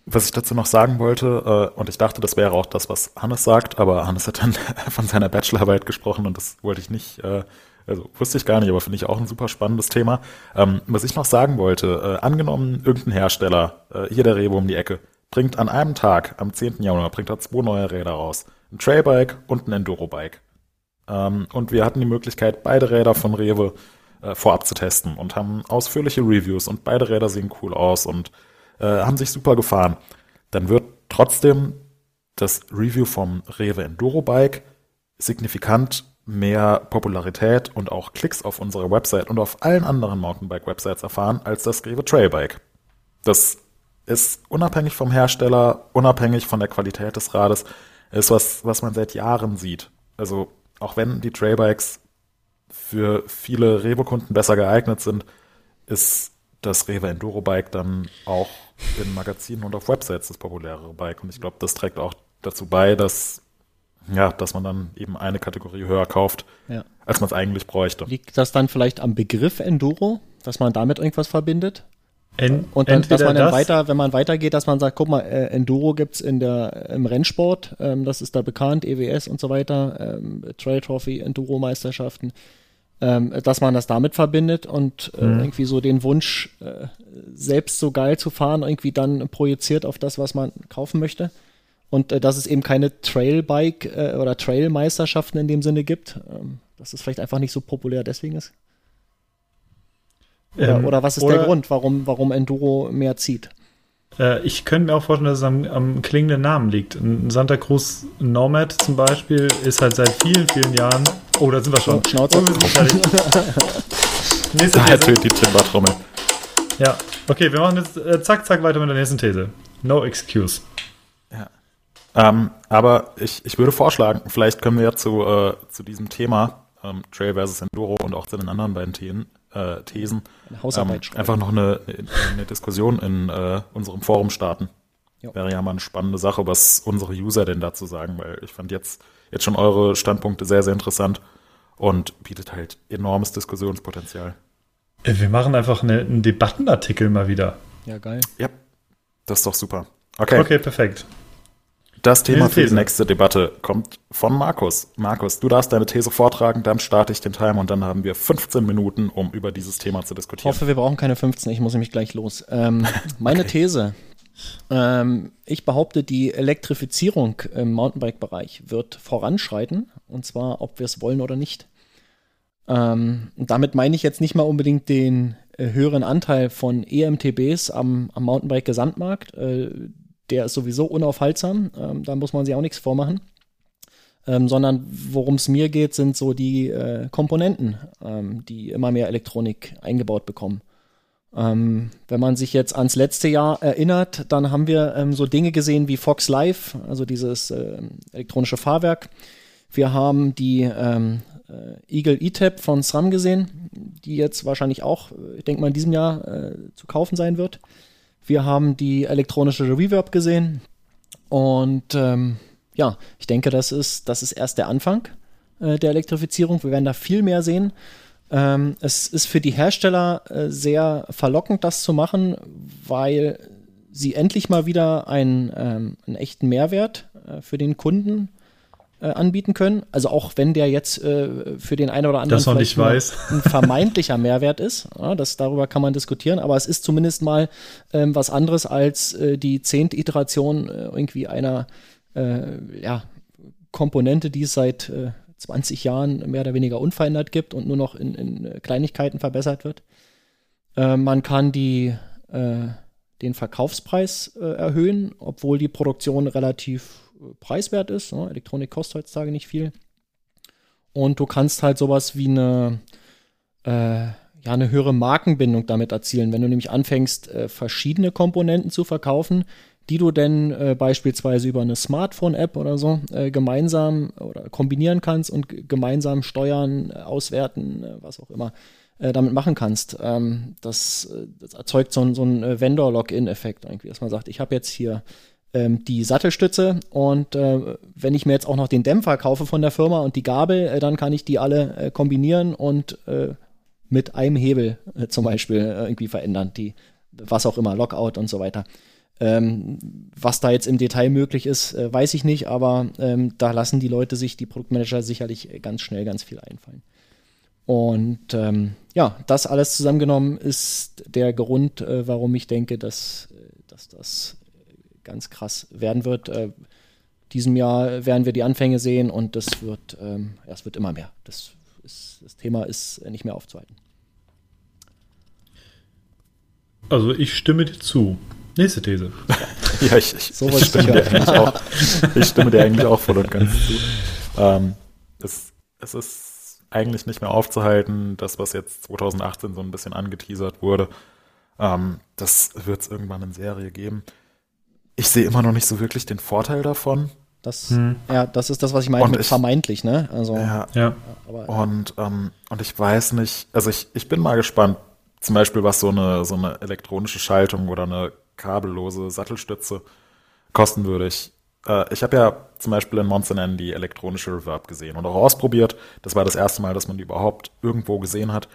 Speaker 1: was ich dazu noch sagen wollte, äh, und ich dachte, das wäre auch das, was Hannes sagt, aber Hannes hat dann von seiner Bachelorarbeit gesprochen und das wollte ich nicht, äh, also wusste ich gar nicht, aber finde ich auch ein super spannendes Thema. Ähm, was ich noch sagen wollte, äh, angenommen, irgendein Hersteller, äh, hier der Rewe um die Ecke, bringt an einem Tag, am 10. Januar, bringt er zwei neue Räder raus. Ein Trailbike und ein Endurobike. Ähm, und wir hatten die Möglichkeit, beide Räder von Rewe äh, vorab zu testen und haben ausführliche Reviews und beide Räder sehen cool aus und äh, haben sich super gefahren. Dann wird trotzdem das Review vom Rewe Enduro Bike signifikant mehr Popularität und auch Klicks auf unserer Website und auf allen anderen Mountainbike-Websites erfahren als das Rewe Trailbike. Das ist unabhängig vom Hersteller, unabhängig von der Qualität des Rades, ist was, was man seit Jahren sieht. Also auch wenn die Trailbikes für viele Rewe-Kunden besser geeignet sind, ist das Rewe Enduro Bike dann auch in Magazinen und auf Websites das populärere Bike. Und ich glaube, das trägt auch dazu bei, dass, ja, dass man dann eben eine Kategorie höher kauft, ja. als man es eigentlich bräuchte.
Speaker 4: Liegt das dann vielleicht am Begriff Enduro, dass man damit irgendwas verbindet? En, und dann, dass man dann das, weiter, wenn man weitergeht, dass man sagt, guck mal, äh, Enduro gibt's in der im Rennsport, ähm, das ist da bekannt, EWS und so weiter, ähm, Trail Trophy, Enduro Meisterschaften, ähm, dass man das damit verbindet und äh, mhm. irgendwie so den Wunsch, äh, selbst so geil zu fahren, irgendwie dann projiziert auf das, was man kaufen möchte. Und äh, dass es eben keine Trailbike äh, oder Trail-Meisterschaften in dem Sinne gibt, ähm, dass es vielleicht einfach nicht so populär deswegen ist. Oder, ähm, oder was ist oder, der Grund, warum, warum Enduro mehr zieht?
Speaker 2: Äh, ich könnte mir auch vorstellen, dass es am, am klingenden Namen liegt. Ein Santa Cruz Nomad zum Beispiel ist halt seit vielen, vielen Jahren. Oh, da sind wir schon.
Speaker 4: Schnauze. Oh, fertig.
Speaker 1: Nächste These. Natürlich die Timbertrommel.
Speaker 2: Ja, okay, wir machen jetzt äh, zack, zack weiter mit der nächsten These. No excuse.
Speaker 1: Ja. Ähm, aber ich, ich würde vorschlagen, vielleicht können wir ja zu, äh, zu diesem Thema ähm, Trail versus Enduro und auch zu den anderen beiden Themen äh, Thesen ähm, einfach noch eine, eine Diskussion in äh, unserem Forum starten. Jo. Wäre ja mal eine spannende Sache, was unsere User denn dazu sagen, weil ich fand jetzt, jetzt schon eure Standpunkte sehr, sehr interessant und bietet halt enormes Diskussionspotenzial.
Speaker 2: Äh, wir machen einfach eine, einen Debattenartikel mal wieder.
Speaker 4: Ja, geil.
Speaker 1: Ja, das ist doch super. Okay.
Speaker 2: Okay, perfekt.
Speaker 1: Das Thema für die nächste Debatte kommt von Markus. Markus, du darfst deine These vortragen, dann starte ich den Timer und dann haben wir 15 Minuten, um über dieses Thema zu diskutieren.
Speaker 4: Ich hoffe, wir brauchen keine 15, ich muss nämlich gleich los. Ähm, meine okay. These. Ähm, ich behaupte, die Elektrifizierung im Mountainbike-Bereich wird voranschreiten, und zwar, ob wir es wollen oder nicht. Ähm, damit meine ich jetzt nicht mal unbedingt den äh, höheren Anteil von EMTBs am, am Mountainbike-Gesamtmarkt. Äh, der ist sowieso unaufhaltsam, ähm, da muss man sich auch nichts vormachen. Ähm, sondern worum es mir geht, sind so die äh, Komponenten, ähm, die immer mehr Elektronik eingebaut bekommen. Ähm, wenn man sich jetzt ans letzte Jahr erinnert, dann haben wir ähm, so Dinge gesehen wie Fox Live, also dieses äh, elektronische Fahrwerk. Wir haben die ähm, äh, Eagle E-Tab von SRAM gesehen, die jetzt wahrscheinlich auch, ich denke mal, in diesem Jahr äh, zu kaufen sein wird. Wir haben die elektronische Reverb gesehen. Und ähm, ja, ich denke, das ist, das ist erst der Anfang äh, der Elektrifizierung. Wir werden da viel mehr sehen. Ähm, es ist für die Hersteller äh, sehr verlockend, das zu machen, weil sie endlich mal wieder einen, ähm, einen echten Mehrwert äh, für den Kunden äh, anbieten können. Also auch wenn der jetzt äh, für den einen oder anderen ein vermeintlicher Mehrwert ist, ja, das darüber kann man diskutieren, aber es ist zumindest mal ähm, was anderes als äh, die zehnte Iteration äh, irgendwie einer äh, ja, Komponente, die es seit 20 Jahren mehr oder weniger unverändert gibt und nur noch in, in Kleinigkeiten verbessert wird. man kann die den Verkaufspreis erhöhen, obwohl die Produktion relativ preiswert ist. Ne? Elektronik kostet heutzutage nicht viel. Und du kannst halt sowas wie eine, äh, ja, eine höhere Markenbindung damit erzielen, wenn du nämlich anfängst, äh, verschiedene Komponenten zu verkaufen, die du denn äh, beispielsweise über eine Smartphone-App oder so äh, gemeinsam oder kombinieren kannst und gemeinsam steuern, äh, auswerten, äh, was auch immer damit machen kannst. Ähm, das, das, erzeugt so, so einen Vendor-Login-Effekt irgendwie, dass man sagt, ich habe jetzt hier ähm, die Sattelstütze und äh, wenn ich mir jetzt auch noch den Dämpfer kaufe von der Firma und die Gabel, äh, dann kann ich die alle äh, kombinieren und äh, mit einem Hebel äh, zum Beispiel irgendwie verändern, die was auch immer, Lockout und so weiter. Ähm, was da jetzt im Detail möglich ist, äh, weiß ich nicht, aber ähm, da lassen die Leute sich, die Produktmanager sicherlich ganz schnell ganz viel einfallen. Und ähm, ja, das alles zusammengenommen ist der Grund, äh, warum ich denke, dass, dass das ganz krass werden wird. Äh, diesem Jahr werden wir die Anfänge sehen und das wird, ähm, ja, es wird immer mehr. Das, ist, das Thema ist nicht mehr aufzuhalten.
Speaker 2: Also ich stimme dir zu. Nächste These.
Speaker 1: ja, ich, ich, so ich, stimme dir eigentlich auch, ich stimme dir eigentlich auch voll und ganz zu. Ähm, es, es ist eigentlich nicht mehr aufzuhalten, das, was jetzt 2018 so ein bisschen angeteasert wurde. Ähm, das wird es irgendwann in Serie geben. Ich sehe immer noch nicht so wirklich den Vorteil davon.
Speaker 4: Das, hm. Ja, das ist das, was ich meine mit ich, vermeintlich, ne?
Speaker 1: Also, ja, ja. Aber, und, ähm, und ich weiß nicht, also ich, ich bin mal gespannt, zum Beispiel was so eine, so eine elektronische Schaltung oder eine kabellose Sattelstütze kosten würde. Ich, äh, ich habe ja zum Beispiel in Monster N die elektronische Reverb gesehen und auch ausprobiert. Das war das erste Mal, dass man die überhaupt irgendwo gesehen hat.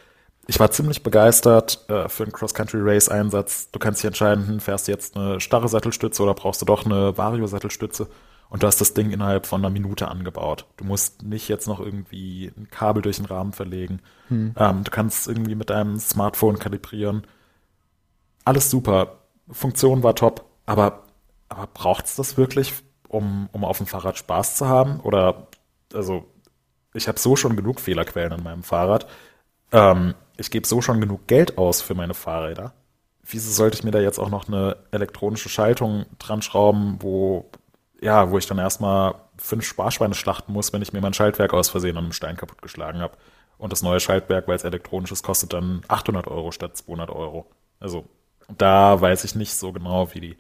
Speaker 1: Ich war ziemlich begeistert äh, für einen Cross-Country-Race-Einsatz. Du kannst dich entscheiden, hm, fährst du jetzt eine starre Sattelstütze oder brauchst du doch eine Vario-Sattelstütze. Und du hast das Ding innerhalb von einer Minute angebaut. Du musst nicht jetzt noch irgendwie ein Kabel durch den Rahmen verlegen. Hm. Ähm, du kannst irgendwie mit deinem Smartphone kalibrieren. Alles super. Funktion war top. Aber, aber braucht es das wirklich, um, um auf dem Fahrrad Spaß zu haben? Oder, also, ich habe so schon genug Fehlerquellen an meinem Fahrrad. Ähm, ich gebe so schon genug Geld aus für meine Fahrräder. Wieso sollte ich mir da jetzt auch noch eine elektronische Schaltung dran schrauben, wo ja, wo ich dann erstmal fünf Sparschweine schlachten muss, wenn ich mir mein Schaltwerk aus Versehen an einem Stein kaputtgeschlagen habe. Und das neue Schaltwerk, weil es elektronisch ist, kostet dann 800 Euro statt 200 Euro. Also da weiß ich nicht so genau, wie die,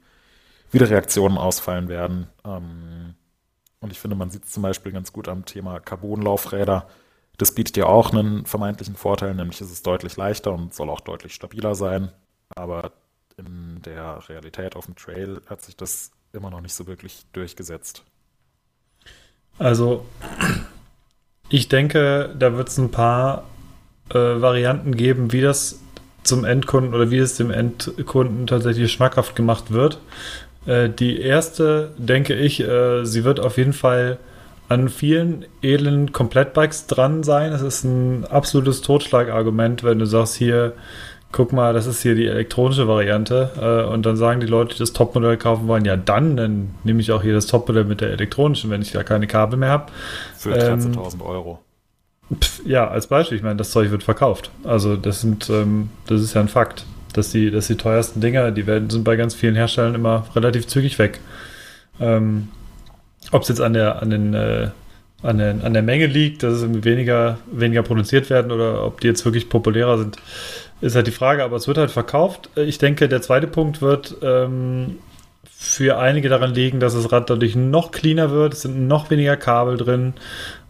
Speaker 1: wie die Reaktionen ausfallen werden. Ähm, und ich finde, man sieht es zum Beispiel ganz gut am Thema Carbonlaufräder. Das bietet ja auch einen vermeintlichen Vorteil, nämlich ist es deutlich leichter und soll auch deutlich stabiler sein. Aber in der Realität auf dem Trail hat sich das immer noch nicht so wirklich durchgesetzt.
Speaker 2: Also, ich denke, da wird es ein paar äh, Varianten geben, wie das zum Endkunden oder wie es dem Endkunden tatsächlich schmackhaft gemacht wird. Äh, die erste, denke ich, äh, sie wird auf jeden Fall an vielen edlen Komplettbikes dran sein. Es ist ein absolutes Totschlagargument, wenn du sagst, hier guck mal, das ist hier die elektronische Variante. Äh, und dann sagen die Leute, die das Topmodell kaufen wollen, ja dann, dann nehme ich auch hier das Topmodell mit der elektronischen, wenn ich da keine Kabel mehr habe.
Speaker 1: Für 13.000 ähm, Euro.
Speaker 2: Pf, ja, als Beispiel, ich meine, das Zeug wird verkauft. Also das sind, ähm, das ist ja ein Fakt, dass die, dass die teuersten Dinger, die werden, sind bei ganz vielen Herstellern immer relativ zügig weg. Ähm, Ob es jetzt an der, an den äh, an der, an der Menge liegt, dass es weniger, weniger produziert werden oder ob die jetzt wirklich populärer sind, ist halt die Frage, aber es wird halt verkauft. Ich denke, der zweite Punkt wird ähm, für einige daran liegen, dass das Rad dadurch noch cleaner wird. Es sind noch weniger Kabel drin.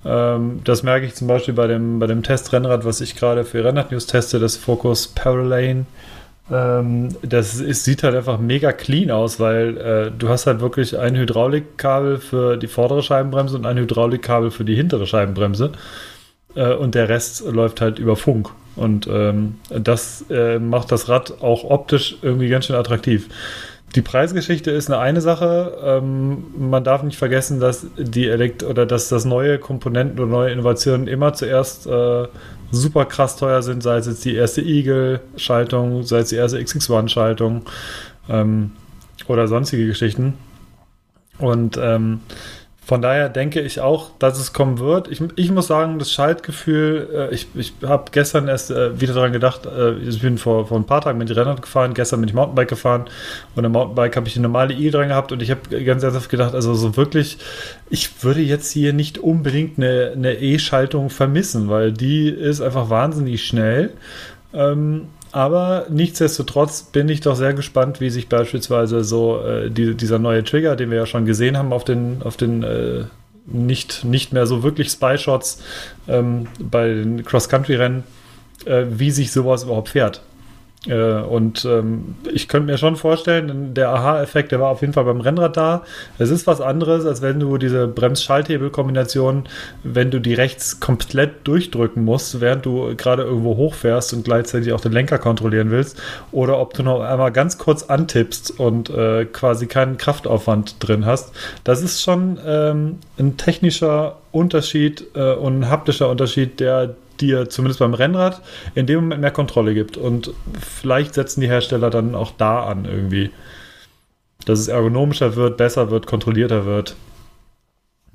Speaker 2: Ähm, das merke ich zum Beispiel bei dem, bei dem Testrennrad, was ich gerade für Rennrad News teste, das Focus Parallane. Ähm, das ist, sieht halt einfach mega clean aus, weil äh, du hast halt wirklich ein Hydraulikkabel für die vordere Scheibenbremse und ein Hydraulikkabel für die hintere Scheibenbremse. Äh, und der Rest läuft halt über Funk. Und ähm, das äh, macht das Rad auch optisch irgendwie ganz schön attraktiv. Die Preisgeschichte ist eine eine Sache. Ähm, man darf nicht vergessen, dass die Elekt oder dass das neue Komponenten oder neue Innovationen immer zuerst äh, super krass teuer sind, sei es jetzt die erste Eagle-Schaltung, sei es die erste XX1-Schaltung ähm, oder sonstige Geschichten. Und ähm, von daher denke ich auch, dass es kommen wird. Ich, ich muss sagen, das Schaltgefühl, äh, ich, ich habe gestern erst äh, wieder daran gedacht, äh, ich bin vor, vor ein paar Tagen mit Rennrad gefahren, gestern bin ich Mountainbike gefahren und im Mountainbike habe ich eine normale E dran gehabt und ich habe ganz ernsthaft gedacht, also so wirklich, ich würde jetzt hier nicht unbedingt eine, eine E-Schaltung vermissen, weil die ist einfach wahnsinnig schnell. Ähm, aber nichtsdestotrotz bin ich doch sehr gespannt, wie sich beispielsweise so äh, die, dieser neue Trigger, den wir ja schon gesehen haben auf den, auf den äh, nicht, nicht mehr so wirklich Spy-Shots ähm, bei den Cross-Country-Rennen, äh, wie sich sowas überhaupt fährt. Äh, und ähm, ich könnte mir schon vorstellen, der Aha-Effekt, der war auf jeden Fall beim Rennrad da. Es ist was anderes, als wenn du diese Brems-Schalthebel-Kombination, wenn du die rechts komplett durchdrücken musst, während du gerade irgendwo hochfährst und gleichzeitig auch den Lenker kontrollieren willst, oder ob du noch einmal ganz kurz antippst und äh, quasi keinen Kraftaufwand drin hast. Das ist schon ähm, ein technischer Unterschied äh, und ein haptischer Unterschied, der dir zumindest beim Rennrad in dem Moment mehr Kontrolle gibt. Und vielleicht setzen die Hersteller dann auch da an irgendwie. Dass es ergonomischer wird, besser wird, kontrollierter wird.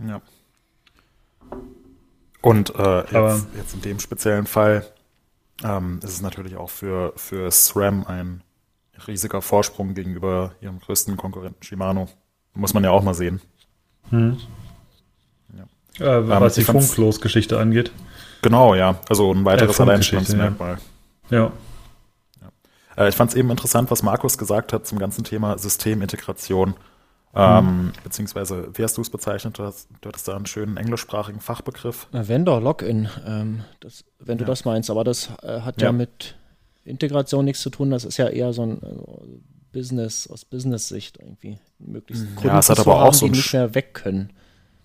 Speaker 1: Ja. Und äh, jetzt, jetzt, in dem speziellen Fall ähm, ist es natürlich auch für, für SRAM ein riesiger Vorsprung gegenüber ihrem größten Konkurrenten Shimano. Muss man ja auch mal sehen. Hm.
Speaker 2: Ja. Äh, was ähm, die Funklosgeschichte angeht.
Speaker 1: Genau, ja. Also ein weiteres Alleinstellungsmerkmal.
Speaker 2: Ja. ja.
Speaker 1: ja. Äh, ich fand es eben interessant, was Markus gesagt hat zum ganzen Thema Systemintegration. Ähm, hm. Beziehungsweise, wie hast du es bezeichnet? Du, hast, du hattest da einen schönen englischsprachigen Fachbegriff.
Speaker 4: Äh, Vendor Login, ähm, das, wenn du ja. das meinst, aber das äh, hat ja. ja. mit Integration nichts zu tun. Das ist ja eher so ein also Business aus Business-Sicht irgendwie möglichst
Speaker 1: Kunden ja, es hat aber haben, auch so
Speaker 4: die nicht mehr weg können.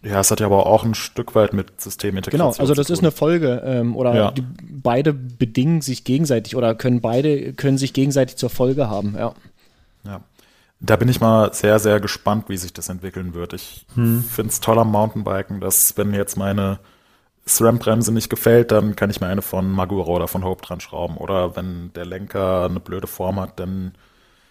Speaker 1: Ja, es hat ja aber auch ein Stück weit mit Systemintegration.
Speaker 4: Genau, also das ist eine Folge ähm, oder ja. die, beide bedingen sich gegenseitig oder können beide können sich gegenseitig zur Folge haben. Ja.
Speaker 1: Ja. Da bin ich mal sehr, sehr gespannt, wie sich das entwickeln wird. Ich hm. finde es toll am Mountainbiken, dass wenn mir jetzt meine SRAM-Bremse nicht gefällt, dann kann ich mir eine von Magura oder von Hope dran schrauben. Oder wenn der Lenker eine blöde Form hat, dann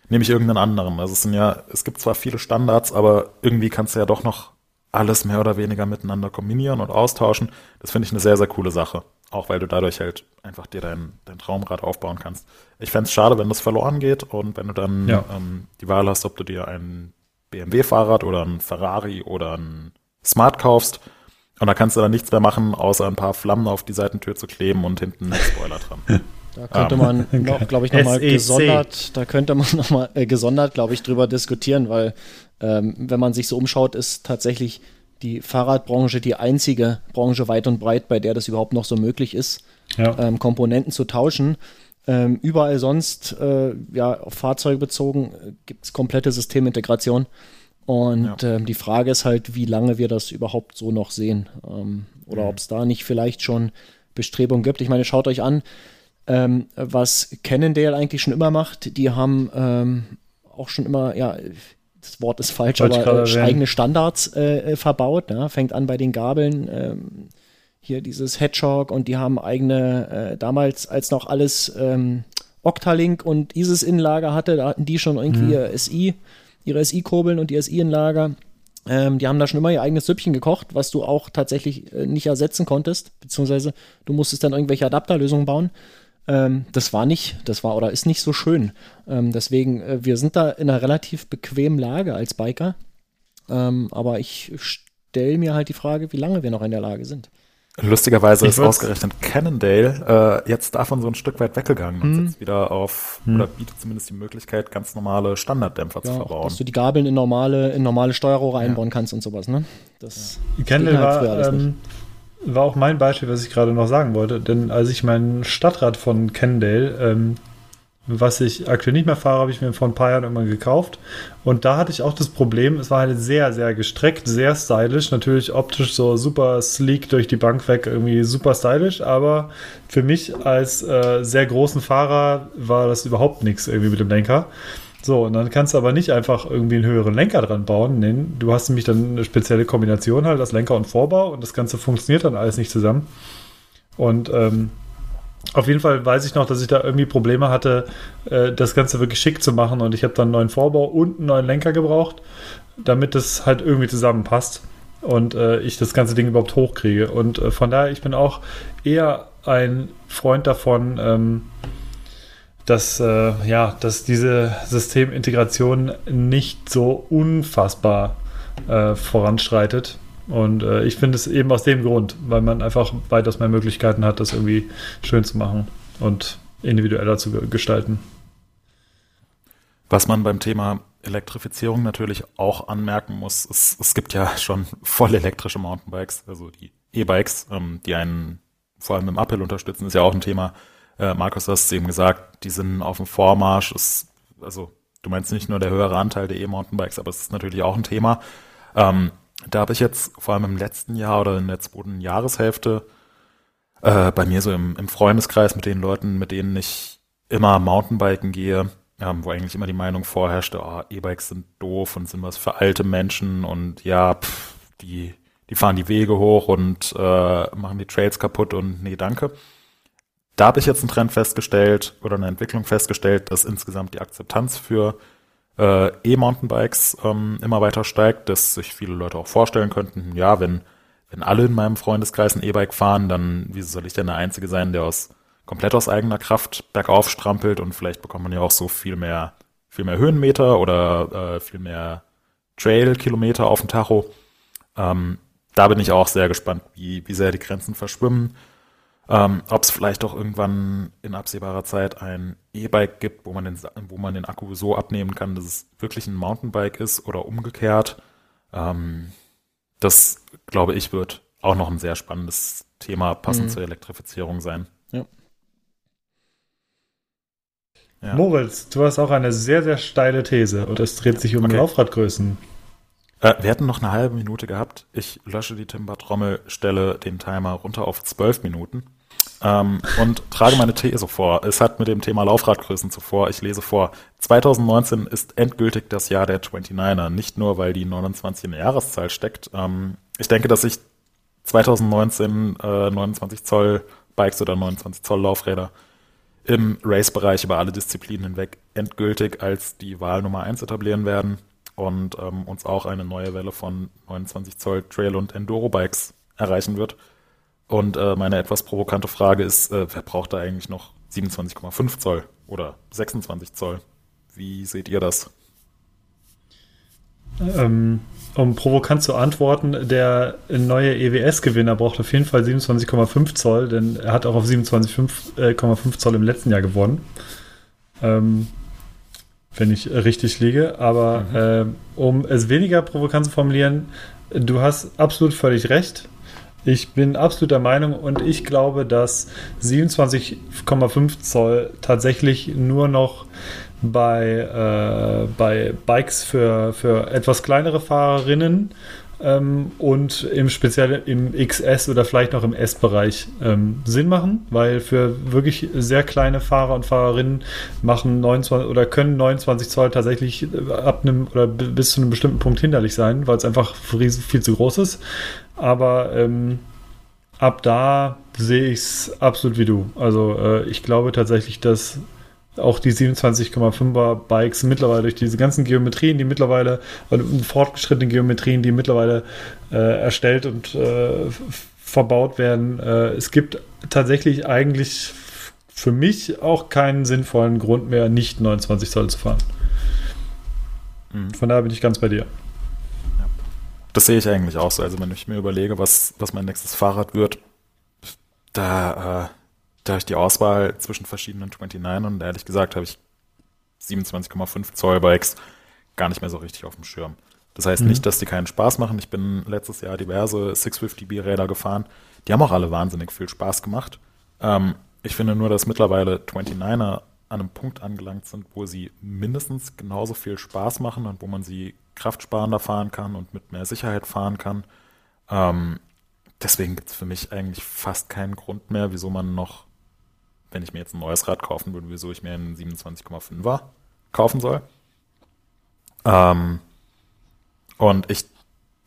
Speaker 1: nehme ich irgendeinen anderen. Also es sind ja, es gibt zwar viele Standards, aber irgendwie kannst du ja doch noch alles mehr oder weniger miteinander kombinieren und austauschen. Das finde ich eine sehr, sehr coole Sache. Auch weil du dadurch halt einfach dir dein, dein Traumrad aufbauen kannst. Ich fände es schade, wenn das verloren geht und wenn du dann ja. ähm, die Wahl hast, ob du dir ein BMW-Fahrrad oder ein Ferrari oder ein Smart kaufst. Und da kannst du dann nichts mehr machen, außer ein paar Flammen auf die Seitentür zu kleben und hinten einen Spoiler dran.
Speaker 4: Da könnte man um, noch, glaube ich, nochmal gesondert, da könnte man nochmal äh, gesondert, glaube ich, drüber diskutieren, weil ähm, wenn man sich so umschaut, ist tatsächlich die Fahrradbranche die einzige Branche weit und breit, bei der das überhaupt noch so möglich ist, ja. ähm, Komponenten zu tauschen. Ähm, überall sonst, äh, ja, auf Fahrzeuge bezogen, äh, gibt es komplette Systemintegration. Und ja. ähm, die Frage ist halt, wie lange wir das überhaupt so noch sehen. Ähm, oder mhm. ob es da nicht vielleicht schon Bestrebungen gibt. Ich meine, schaut euch an, ähm, was Cannondale eigentlich schon immer macht. Die haben ähm, auch schon immer, ja, das Wort ist falsch, Wollte aber äh, eigene Standards äh, äh, verbaut. Ne? Fängt an bei den Gabeln. Ähm, hier dieses Hedgehog und die haben eigene, äh, damals als noch alles ähm, Octalink und ISIS Innenlager hatte, da hatten die schon irgendwie mhm. ihr SI, ihre SI-Kurbeln und ihr SI-Innenlager. Ähm, die haben da schon immer ihr eigenes Süppchen gekocht, was du auch tatsächlich äh, nicht ersetzen konntest, beziehungsweise du musstest dann irgendwelche Adapterlösungen bauen. Ähm, das war nicht, das war oder ist nicht so schön. Ähm, deswegen, äh, wir sind da in einer relativ bequemen Lage als Biker. Ähm, aber ich stelle mir halt die Frage, wie lange wir noch in der Lage sind.
Speaker 1: Lustigerweise ist ausgerechnet Cannondale äh, jetzt davon so ein Stück weit weggegangen und hm. jetzt wieder auf, hm. oder bietet zumindest die Möglichkeit, ganz normale Standarddämpfer ja, zu verbauen.
Speaker 4: Dass du die Gabeln in normale, in normale Steuerrohre ja. einbauen kannst und sowas, ne? Das
Speaker 2: ja. Cannondale halt war, ähm, war auch mein Beispiel, was ich gerade noch sagen wollte. Denn als ich mein Stadtrad von Kendale, ähm, was ich aktuell nicht mehr fahre, habe ich mir vor ein paar Jahren irgendwann gekauft. Und da hatte ich auch das Problem, es war halt sehr, sehr gestreckt, sehr stylisch. Natürlich optisch so super sleek durch die Bank weg, irgendwie super stylisch. Aber für mich als äh, sehr großen Fahrer war das überhaupt nichts irgendwie mit dem Lenker. So, und dann kannst du aber nicht einfach irgendwie einen höheren Lenker dran bauen. Nee, du hast nämlich dann eine spezielle Kombination halt, das Lenker und Vorbau und das Ganze funktioniert dann alles nicht zusammen. Und ähm, auf jeden Fall weiß ich noch, dass ich da irgendwie Probleme hatte, äh, das Ganze wirklich schick zu machen und ich habe dann einen neuen Vorbau und einen neuen Lenker gebraucht, damit das halt irgendwie zusammenpasst und äh, ich das ganze Ding überhaupt hochkriege. Und äh, von daher, ich bin auch eher ein Freund davon, ähm, dass, äh, ja, dass diese Systemintegration nicht so unfassbar äh, voranschreitet. Und äh, ich finde es eben aus dem Grund, weil man einfach weitaus mehr Möglichkeiten hat, das irgendwie schön zu machen und individueller zu gestalten.
Speaker 1: Was man beim Thema Elektrifizierung natürlich auch anmerken muss, es, es gibt ja schon voll elektrische Mountainbikes, also die E-Bikes, ähm, die einen vor allem im Uphill unterstützen, ist ja auch ein Thema, Äh, Markus, du hast es eben gesagt, die sind auf dem Vormarsch. Ist, also du meinst nicht nur der höhere Anteil der E-Mountainbikes, aber es ist natürlich auch ein Thema. Ähm, da habe ich jetzt vor allem im letzten Jahr oder in der zweiten Jahreshälfte äh, bei mir so im, im Freundeskreis mit den Leuten, mit denen ich immer Mountainbiken gehe, ähm, wo eigentlich immer die Meinung vorherrschte, oh, E-Bikes sind doof und sind was für alte Menschen und ja, pff, die, die fahren die Wege hoch und äh, machen die Trails kaputt und nee, danke. Da habe ich jetzt einen Trend festgestellt oder eine Entwicklung festgestellt, dass insgesamt die Akzeptanz für äh, E-Mountainbikes ähm, immer weiter steigt, dass sich viele Leute auch vorstellen könnten, ja, wenn, wenn alle in meinem Freundeskreis ein E-Bike fahren, dann wie soll ich denn der Einzige sein, der aus komplett aus eigener Kraft bergauf strampelt und vielleicht bekommt man ja auch so viel mehr, viel mehr Höhenmeter oder äh, viel mehr Trail-Kilometer auf dem Tacho. Ähm, da bin ich auch sehr gespannt, wie, wie sehr die Grenzen verschwimmen ähm, Ob es vielleicht auch irgendwann in absehbarer Zeit ein E-Bike gibt, wo man, den, wo man den Akku so abnehmen kann, dass es wirklich ein Mountainbike ist oder umgekehrt. Ähm, das, glaube ich, wird auch noch ein sehr spannendes Thema passend mhm. zur Elektrifizierung sein.
Speaker 2: Ja. ja. Moritz, du hast auch eine sehr, sehr steile These und es dreht sich um okay. Laufradgrößen.
Speaker 1: Äh, wir hätten noch eine halbe Minute gehabt. Ich lösche die Timber-Trommel, stelle den Timer runter auf zwölf Minuten ähm, und trage meine These vor. Es hat mit dem Thema Laufradgrößen zuvor. Ich lese vor. 2019 ist endgültig das Jahr der 29er. Nicht nur, weil die 29 in der Jahreszahl steckt. Ähm, ich denke, dass sich 2019 äh, 29 Zoll Bikes oder 29 Zoll Laufräder im Race-Bereich über alle Disziplinen hinweg endgültig als die Wahl Nummer eins etablieren werden und ähm, uns auch eine neue Welle von 29 Zoll Trail- und Enduro-Bikes erreichen wird. Und äh, meine etwas provokante Frage ist, äh, wer braucht da eigentlich noch 27,5 Zoll oder 26 Zoll? Wie seht ihr das?
Speaker 2: Ähm, um provokant zu antworten, der neue EWS-Gewinner braucht auf jeden Fall 27,5 Zoll, denn er hat auch auf 27,5 äh, Zoll im letzten Jahr gewonnen. Ähm, wenn ich richtig liege. Aber mhm. äh, um es weniger provokant zu formulieren, du hast absolut völlig recht. Ich bin absolut der Meinung und ich glaube, dass 27,5 Zoll tatsächlich nur noch bei, äh, bei Bikes für, für etwas kleinere Fahrerinnen ähm, und im speziell im XS oder vielleicht noch im S-Bereich ähm, Sinn machen, weil für wirklich sehr kleine Fahrer und Fahrerinnen machen 29 oder können 29 Zoll tatsächlich äh, ab einem oder bis zu einem bestimmten Punkt hinderlich sein, weil es einfach viel zu groß ist. Aber ähm, ab da sehe ich es absolut wie du. Also äh, ich glaube tatsächlich, dass auch die 27,5er Bikes mittlerweile durch diese ganzen Geometrien, die mittlerweile, also fortgeschrittene Geometrien, die mittlerweile äh, erstellt und äh, verbaut werden. Äh, es gibt tatsächlich eigentlich für mich auch keinen sinnvollen Grund mehr, nicht 29 Zoll zu fahren. Mhm. Von daher bin ich ganz bei dir.
Speaker 1: Das sehe ich eigentlich auch so. Also wenn ich mir überlege, was, was mein nächstes Fahrrad wird, da äh, da ich die Auswahl zwischen verschiedenen 29 und ehrlich gesagt habe ich 27,5 Zoll Bikes gar nicht mehr so richtig auf dem Schirm. Das heißt mhm. nicht, dass die keinen Spaß machen. Ich bin letztes Jahr diverse 650B-Räder gefahren. Die haben auch alle wahnsinnig viel Spaß gemacht. Ähm, ich finde nur, dass mittlerweile 29er an einem Punkt angelangt sind, wo sie mindestens genauso viel Spaß machen und wo man sie kraftsparender fahren kann und mit mehr Sicherheit fahren kann. Ähm, deswegen gibt es für mich eigentlich fast keinen Grund mehr, wieso man noch wenn ich mir jetzt ein neues Rad kaufen würde, wieso ich mir einen 27,5er kaufen soll. Ähm, und ich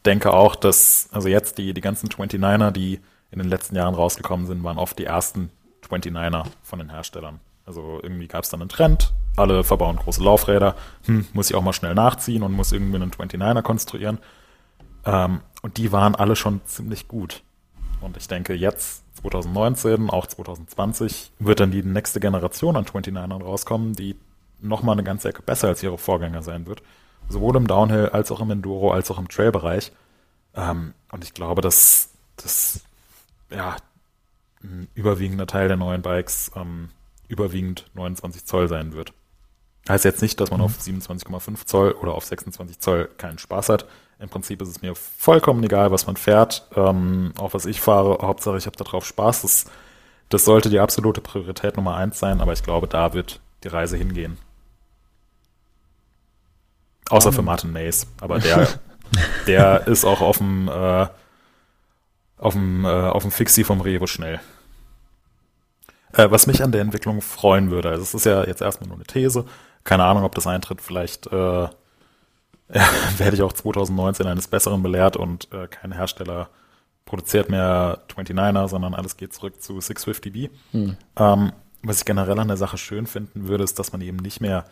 Speaker 1: denke auch, dass, also jetzt die, die ganzen 29er, die in den letzten Jahren rausgekommen sind, waren oft die ersten 29er von den Herstellern. Also irgendwie gab es dann einen Trend, alle verbauen große Laufräder, hm, muss ich auch mal schnell nachziehen und muss irgendwie einen 29er konstruieren. Ähm, und die waren alle schon ziemlich gut. Und ich denke, jetzt 2019, auch 2020, wird dann die nächste Generation an 29ern rauskommen, die nochmal eine ganze Ecke besser als ihre Vorgänger sein wird. Sowohl im Downhill als auch im Enduro als auch im Trail-Bereich. Ähm, und ich glaube, dass das ja ein überwiegender Teil der neuen Bikes ähm, überwiegend 29 Zoll sein wird. Heißt jetzt nicht, dass man mhm. auf 27,5 Zoll oder auf 26 Zoll keinen Spaß hat. Im Prinzip ist es mir vollkommen egal, was man fährt, ähm, auch was ich fahre. Hauptsache, ich habe darauf Spaß. Das Das sollte die absolute Priorität Nummer eins sein, aber ich glaube, da wird die Reise hingehen. Außer für Martin Mays, aber der, der ist auch auf dem, äh, auf dem, äh, auf dem Fixie vom Revo schnell. Äh, was mich an der Entwicklung freuen würde, also es ist ja jetzt erstmal nur eine These, keine Ahnung, ob das eintritt, vielleicht äh, werde ich auch 2019 eines Besseren belehrt und äh, kein Hersteller produziert mehr 29er, sondern alles geht zurück zu 650B. Hm. Ähm, was ich generell an der Sache schön finden würde, ist, dass man eben nicht mehr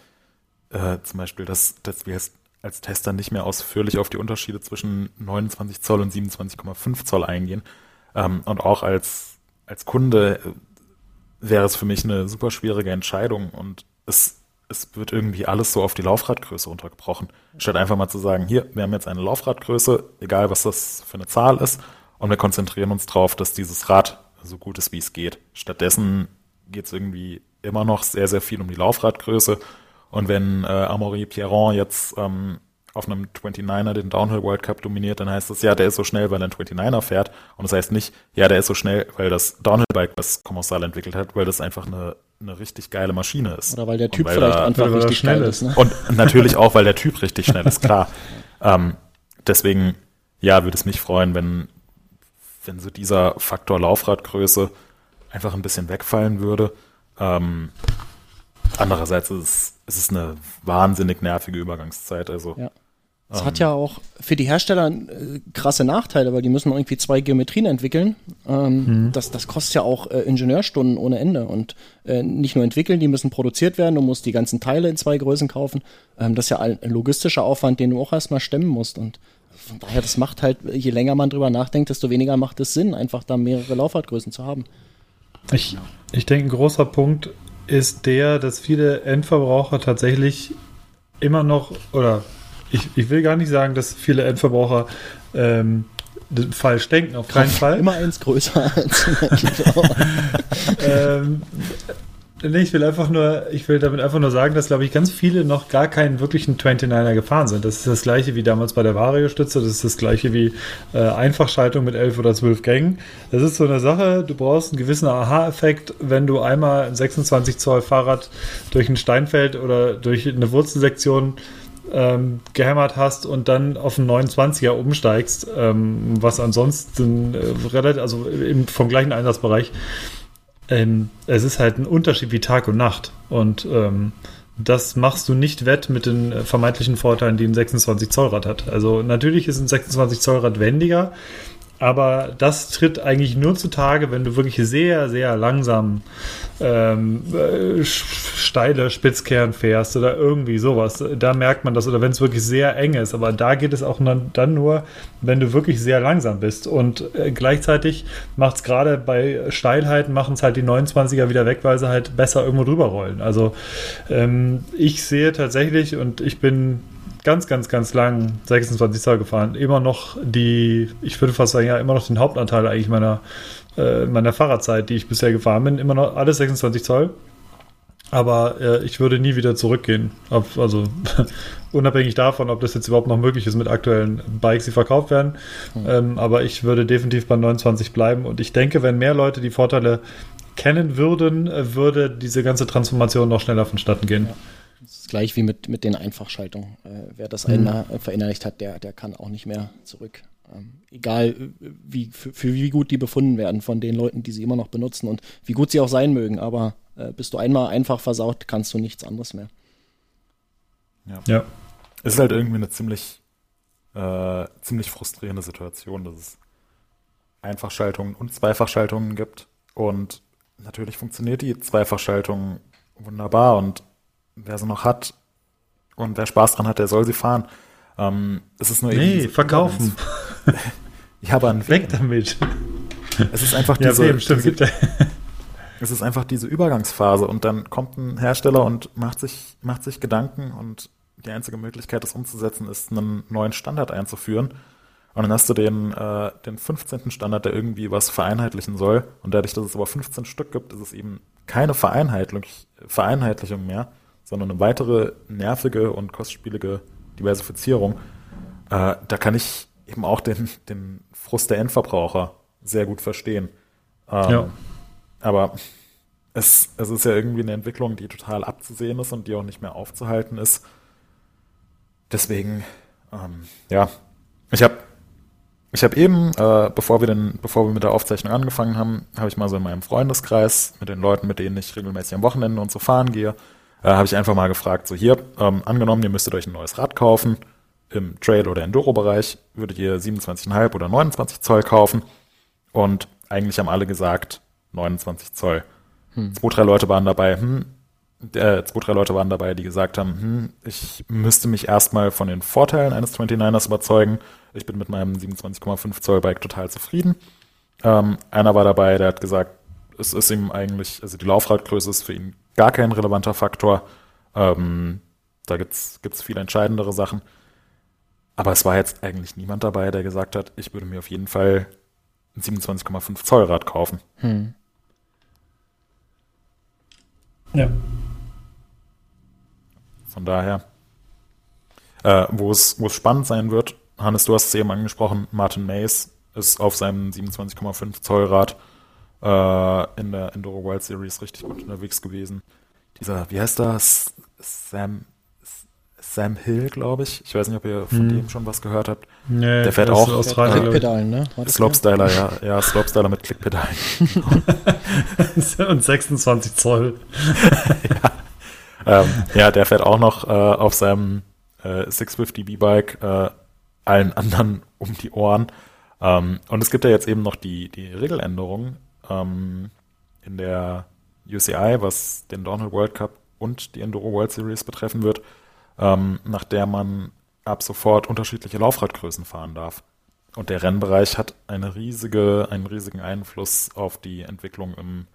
Speaker 1: äh, zum Beispiel, dass, dass wir als Tester nicht mehr ausführlich auf die Unterschiede zwischen 29 Zoll und 27,5 Zoll eingehen. Ähm, und auch als, als Kunde äh, wäre es für mich eine super schwierige Entscheidung und es, es wird irgendwie alles so auf die Laufradgröße runtergebrochen. Statt einfach mal zu sagen, hier, wir haben jetzt eine Laufradgröße, egal was das für eine Zahl ist, und wir konzentrieren uns darauf, dass dieses Rad so gut ist, wie es geht. Stattdessen geht es irgendwie immer noch sehr, sehr viel um die Laufradgröße. Und wenn äh, Amaury Pierron jetzt ähm, auf einem 29er den Downhill World Cup dominiert, dann heißt das, ja, der ist so schnell, weil er einen 29er fährt. Und das heißt nicht, ja, der ist so schnell, weil das Downhill Bike, was Kommissar entwickelt hat, weil das einfach eine, eine richtig geile Maschine ist.
Speaker 4: Oder weil der Typ vielleicht er, einfach richtig schnell ist. Ne?
Speaker 1: Und natürlich auch, weil der Typ richtig schnell ist, klar. ähm, deswegen, ja, würde es mich freuen, wenn, wenn so dieser Faktor Laufradgröße einfach ein bisschen wegfallen würde. Ähm, andererseits ist es, ist es eine wahnsinnig nervige Übergangszeit. Also
Speaker 4: ja. Es um. hat ja auch für die Hersteller äh, krasse Nachteile, weil die müssen irgendwie zwei Geometrien entwickeln. Ähm, mhm. das, das kostet ja auch äh, Ingenieurstunden ohne Ende. Und äh, nicht nur entwickeln, die müssen produziert werden. Du musst die ganzen Teile in zwei Größen kaufen. Ähm, das ist ja ein logistischer Aufwand, den du auch erstmal stemmen musst. Und von daher, das macht halt, je länger man drüber nachdenkt, desto weniger macht es Sinn, einfach da mehrere Laufradgrößen zu haben.
Speaker 2: Ich, ich denke, ein großer Punkt ist der, dass viele Endverbraucher tatsächlich immer noch oder ich, ich will gar nicht sagen, dass viele Endverbraucher ähm, falsch denken, auf keinen Fall.
Speaker 4: Immer eins größer als
Speaker 2: ähm, Nee, ich will einfach nur, ich will damit einfach nur sagen, dass, glaube ich, ganz viele noch gar keinen wirklichen 29er gefahren sind. Das ist das gleiche wie damals bei der Vario-Stütze, das ist das gleiche wie äh, Einfachschaltung mit 11 oder 12 Gängen. Das ist so eine Sache, du brauchst einen gewissen Aha-Effekt, wenn du einmal ein 26 Zoll Fahrrad durch ein Steinfeld oder durch eine Wurzelsektion ähm, gehämmert hast und dann auf einen 29er umsteigst, ähm, was ansonsten äh, relativ, also im, vom gleichen Einsatzbereich, ähm, es ist halt ein Unterschied wie Tag und Nacht. Und ähm, das machst du nicht wett mit den äh, vermeintlichen Vorteilen, die ein 26 Zoll Rad hat. Also natürlich ist ein 26 Zoll Rad wendiger, aber das tritt eigentlich nur zutage, wenn du wirklich sehr, sehr langsam ähm, äh, steile Spitzkern fährst oder irgendwie sowas. Da merkt man das, oder wenn es wirklich sehr eng ist. Aber da geht es auch dann nur, wenn du wirklich sehr langsam bist. Und äh, gleichzeitig macht es gerade bei Steilheiten, machen es halt die 29er wieder weg, weil sie halt besser irgendwo drüber rollen. Also ähm, ich sehe tatsächlich, und ich bin ganz, ganz, ganz lang 26 Zoll gefahren. Immer noch die, ich würde fast sagen, ja, immer noch den Hauptanteil eigentlich meiner, äh, meiner Fahrradzeit, die ich bisher gefahren bin. Immer noch alles 26 Zoll. Aber äh, ich würde nie wieder zurückgehen. Ob, also unabhängig davon, ob das jetzt überhaupt noch möglich ist mit aktuellen Bikes, die verkauft werden. Mhm. Ähm, aber ich würde definitiv bei 29 bleiben. Und ich denke, wenn mehr Leute die Vorteile kennen würden, äh, würde diese ganze Transformation noch schneller vonstatten gehen. Ja.
Speaker 4: Das ist gleich wie mit, mit den Einfachschaltungen. Äh, wer das mhm. einmal verinnerlicht hat, der, der kann auch nicht mehr zurück. Ähm, egal, wie, für, für, wie gut die befunden werden von den Leuten, die sie immer noch benutzen und wie gut sie auch sein mögen. Aber äh, bist du einmal einfach versaut, kannst du nichts anderes mehr.
Speaker 1: Ja. ja. Es ist halt irgendwie eine ziemlich, äh, ziemlich frustrierende Situation, dass es Einfachschaltungen und Zweifachschaltungen gibt. Und natürlich funktioniert die Zweifachschaltung wunderbar und wer sie noch hat und wer Spaß dran hat, der soll sie fahren. Ähm, es ist nur
Speaker 2: nee, eben verkaufen.
Speaker 1: ja, aber ein
Speaker 2: Weg damit.
Speaker 1: Es ist einfach diese, ja, stimmt, diese es ist einfach diese Übergangsphase und dann kommt ein Hersteller und macht sich, macht sich Gedanken und die einzige Möglichkeit, das umzusetzen, ist, einen neuen Standard einzuführen. Und dann hast du den, äh, den 15. Standard, der irgendwie was vereinheitlichen soll. Und dadurch, dass es aber 15 Stück gibt, ist es eben keine Vereinheitlichung, Vereinheitlichung mehr, sondern eine weitere nervige und kostspielige Diversifizierung. Äh, da kann ich eben auch den, den Frust der Endverbraucher sehr gut verstehen. Ähm, ja. aber es, es ist ja irgendwie eine Entwicklung, die total abzusehen ist und die auch nicht mehr aufzuhalten ist. Deswegen, ähm, ja, ich habe ich habe eben, äh, bevor wir denn, bevor wir mit der Aufzeichnung angefangen haben, habe ich mal so in meinem Freundeskreis mit den Leuten, mit denen ich regelmäßig am Wochenende und so fahren gehe, äh, habe ich einfach mal gefragt, so hier, ähm, angenommen, ihr müsstet euch ein neues Rad kaufen, im Trail- oder Enduro-Bereich, würdet ihr 27,5 oder 29 Zoll kaufen? Und eigentlich haben alle gesagt 29 Zoll. Hm. Zwei, drei Leute waren dabei, hm, äh, zwei, drei Leute waren dabei, die gesagt haben, hm, ich müsste mich erstmal von den Vorteilen eines 29ers überzeugen. Ich bin mit meinem 27,5 Zoll Bike total zufrieden. Ähm, einer war dabei, der hat gesagt, es ist ihm eigentlich, also die Laufradgröße ist für ihn gar kein relevanter Faktor. Ähm, da gibt's gibt's viel entscheidendere Sachen. Aber es war jetzt eigentlich niemand dabei, der gesagt hat, ich würde mir auf jeden Fall ein 27,5 Zoll Rad kaufen. Hm.
Speaker 2: Ja.
Speaker 1: Von daher, äh, wo es wo es spannend sein wird, Hannes, du hast es eben angesprochen, Martin Mays ist auf seinem 27,5 Zoll Rad äh, in der Enduro World Series richtig gut unterwegs gewesen. Dieser, wie heißt das? Sam, Sam Hill, glaube ich. Ich weiß nicht, ob ihr von hm. dem schon was gehört habt.
Speaker 2: Nee,
Speaker 1: der fährt auch
Speaker 4: Australien. Klickpedalen, ne?
Speaker 1: Slopestyler, ja, ja, Slopestyler mit Klickpedalen.
Speaker 2: Und 26 Zoll.
Speaker 1: ja. Ähm, ja, der fährt auch noch äh, auf seinem äh, 650 B-Bike äh, allen anderen um die Ohren. Ähm, und es gibt ja jetzt eben noch die, die Regeländerung ähm, in der UCI, was den Downhill World Cup und die Enduro World Series betreffen wird ähm, nach der man ab sofort unterschiedliche Laufradgrößen fahren darf. Und der Rennbereich hat eine riesige, einen riesigen Einfluss auf die Entwicklung im,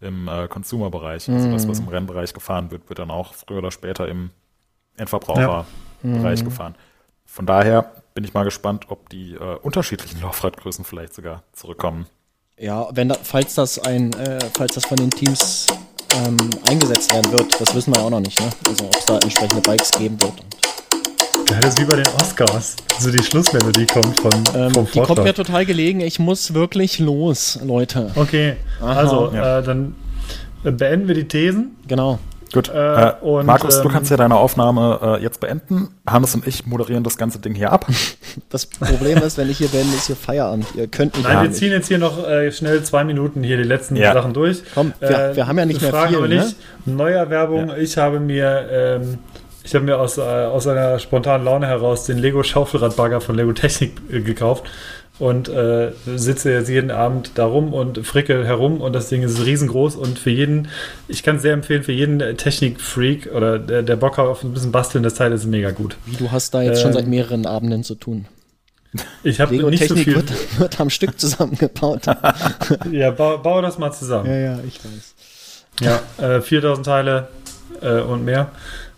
Speaker 1: im äh, Consumer-Bereich. Also das, was im mhm. Rennbereich gefahren wird, wird dann auch früher oder später im Endverbraucherbereich ja. mhm. gefahren. Von daher bin ich mal gespannt, ob die äh, unterschiedlichen Laufradgrößen vielleicht sogar zurückkommen.
Speaker 4: Ja, wenn da, falls das ein, äh, falls das von den Teams ähm, eingesetzt werden wird, das wissen wir ja auch noch nicht, ne? Also ob es da entsprechende Bikes geben wird.
Speaker 2: Ja, das ist wie bei den Oscars. So die Schlussmelodie kommt von
Speaker 4: ähm, vom Die kommt mir total gelegen. Ich muss wirklich los, Leute.
Speaker 2: Okay, Aha. also ja. äh, dann beenden wir die Thesen.
Speaker 4: Genau.
Speaker 1: Gut. Äh, und, Markus, ähm, du kannst ja deine Aufnahme äh, jetzt beenden. Hannes und ich moderieren das ganze Ding hier ab.
Speaker 4: Das Problem ist, wenn ich hier beende, ist hier Feierabend. Ihr könnt
Speaker 2: nicht. Nein, wir ziehen jetzt hier noch äh, schnell zwei Minuten hier die letzten ja. Sachen durch.
Speaker 4: Komm, wir, äh, wir, haben ja nicht mehr viel. Aber nicht.
Speaker 2: Ne? Neuerwerbung. Ja. Ich habe mir ähm, ich habe mir aus, äh, aus einer spontanen Laune heraus den Lego Schaufelradbagger von Lego Technik äh, gekauft und äh, sitze jetzt jeden Abend da rum und fricke herum und das Ding ist riesengroß und für jeden, ich kann es sehr empfehlen, für jeden Technik-Freak oder der, der Bock hat auf ein bisschen basteln, das Teil ist mega gut.
Speaker 4: Wie, du hast da jetzt ähm, schon seit mehreren Abenden zu tun.
Speaker 2: Ich habe nicht Technik so viel.
Speaker 4: Wird, wird am Stück zusammengebaut.
Speaker 2: ja, bau, baue das mal zusammen.
Speaker 4: Ja, ja, ich weiß.
Speaker 2: Ja, äh, 4000 Teile äh, und mehr.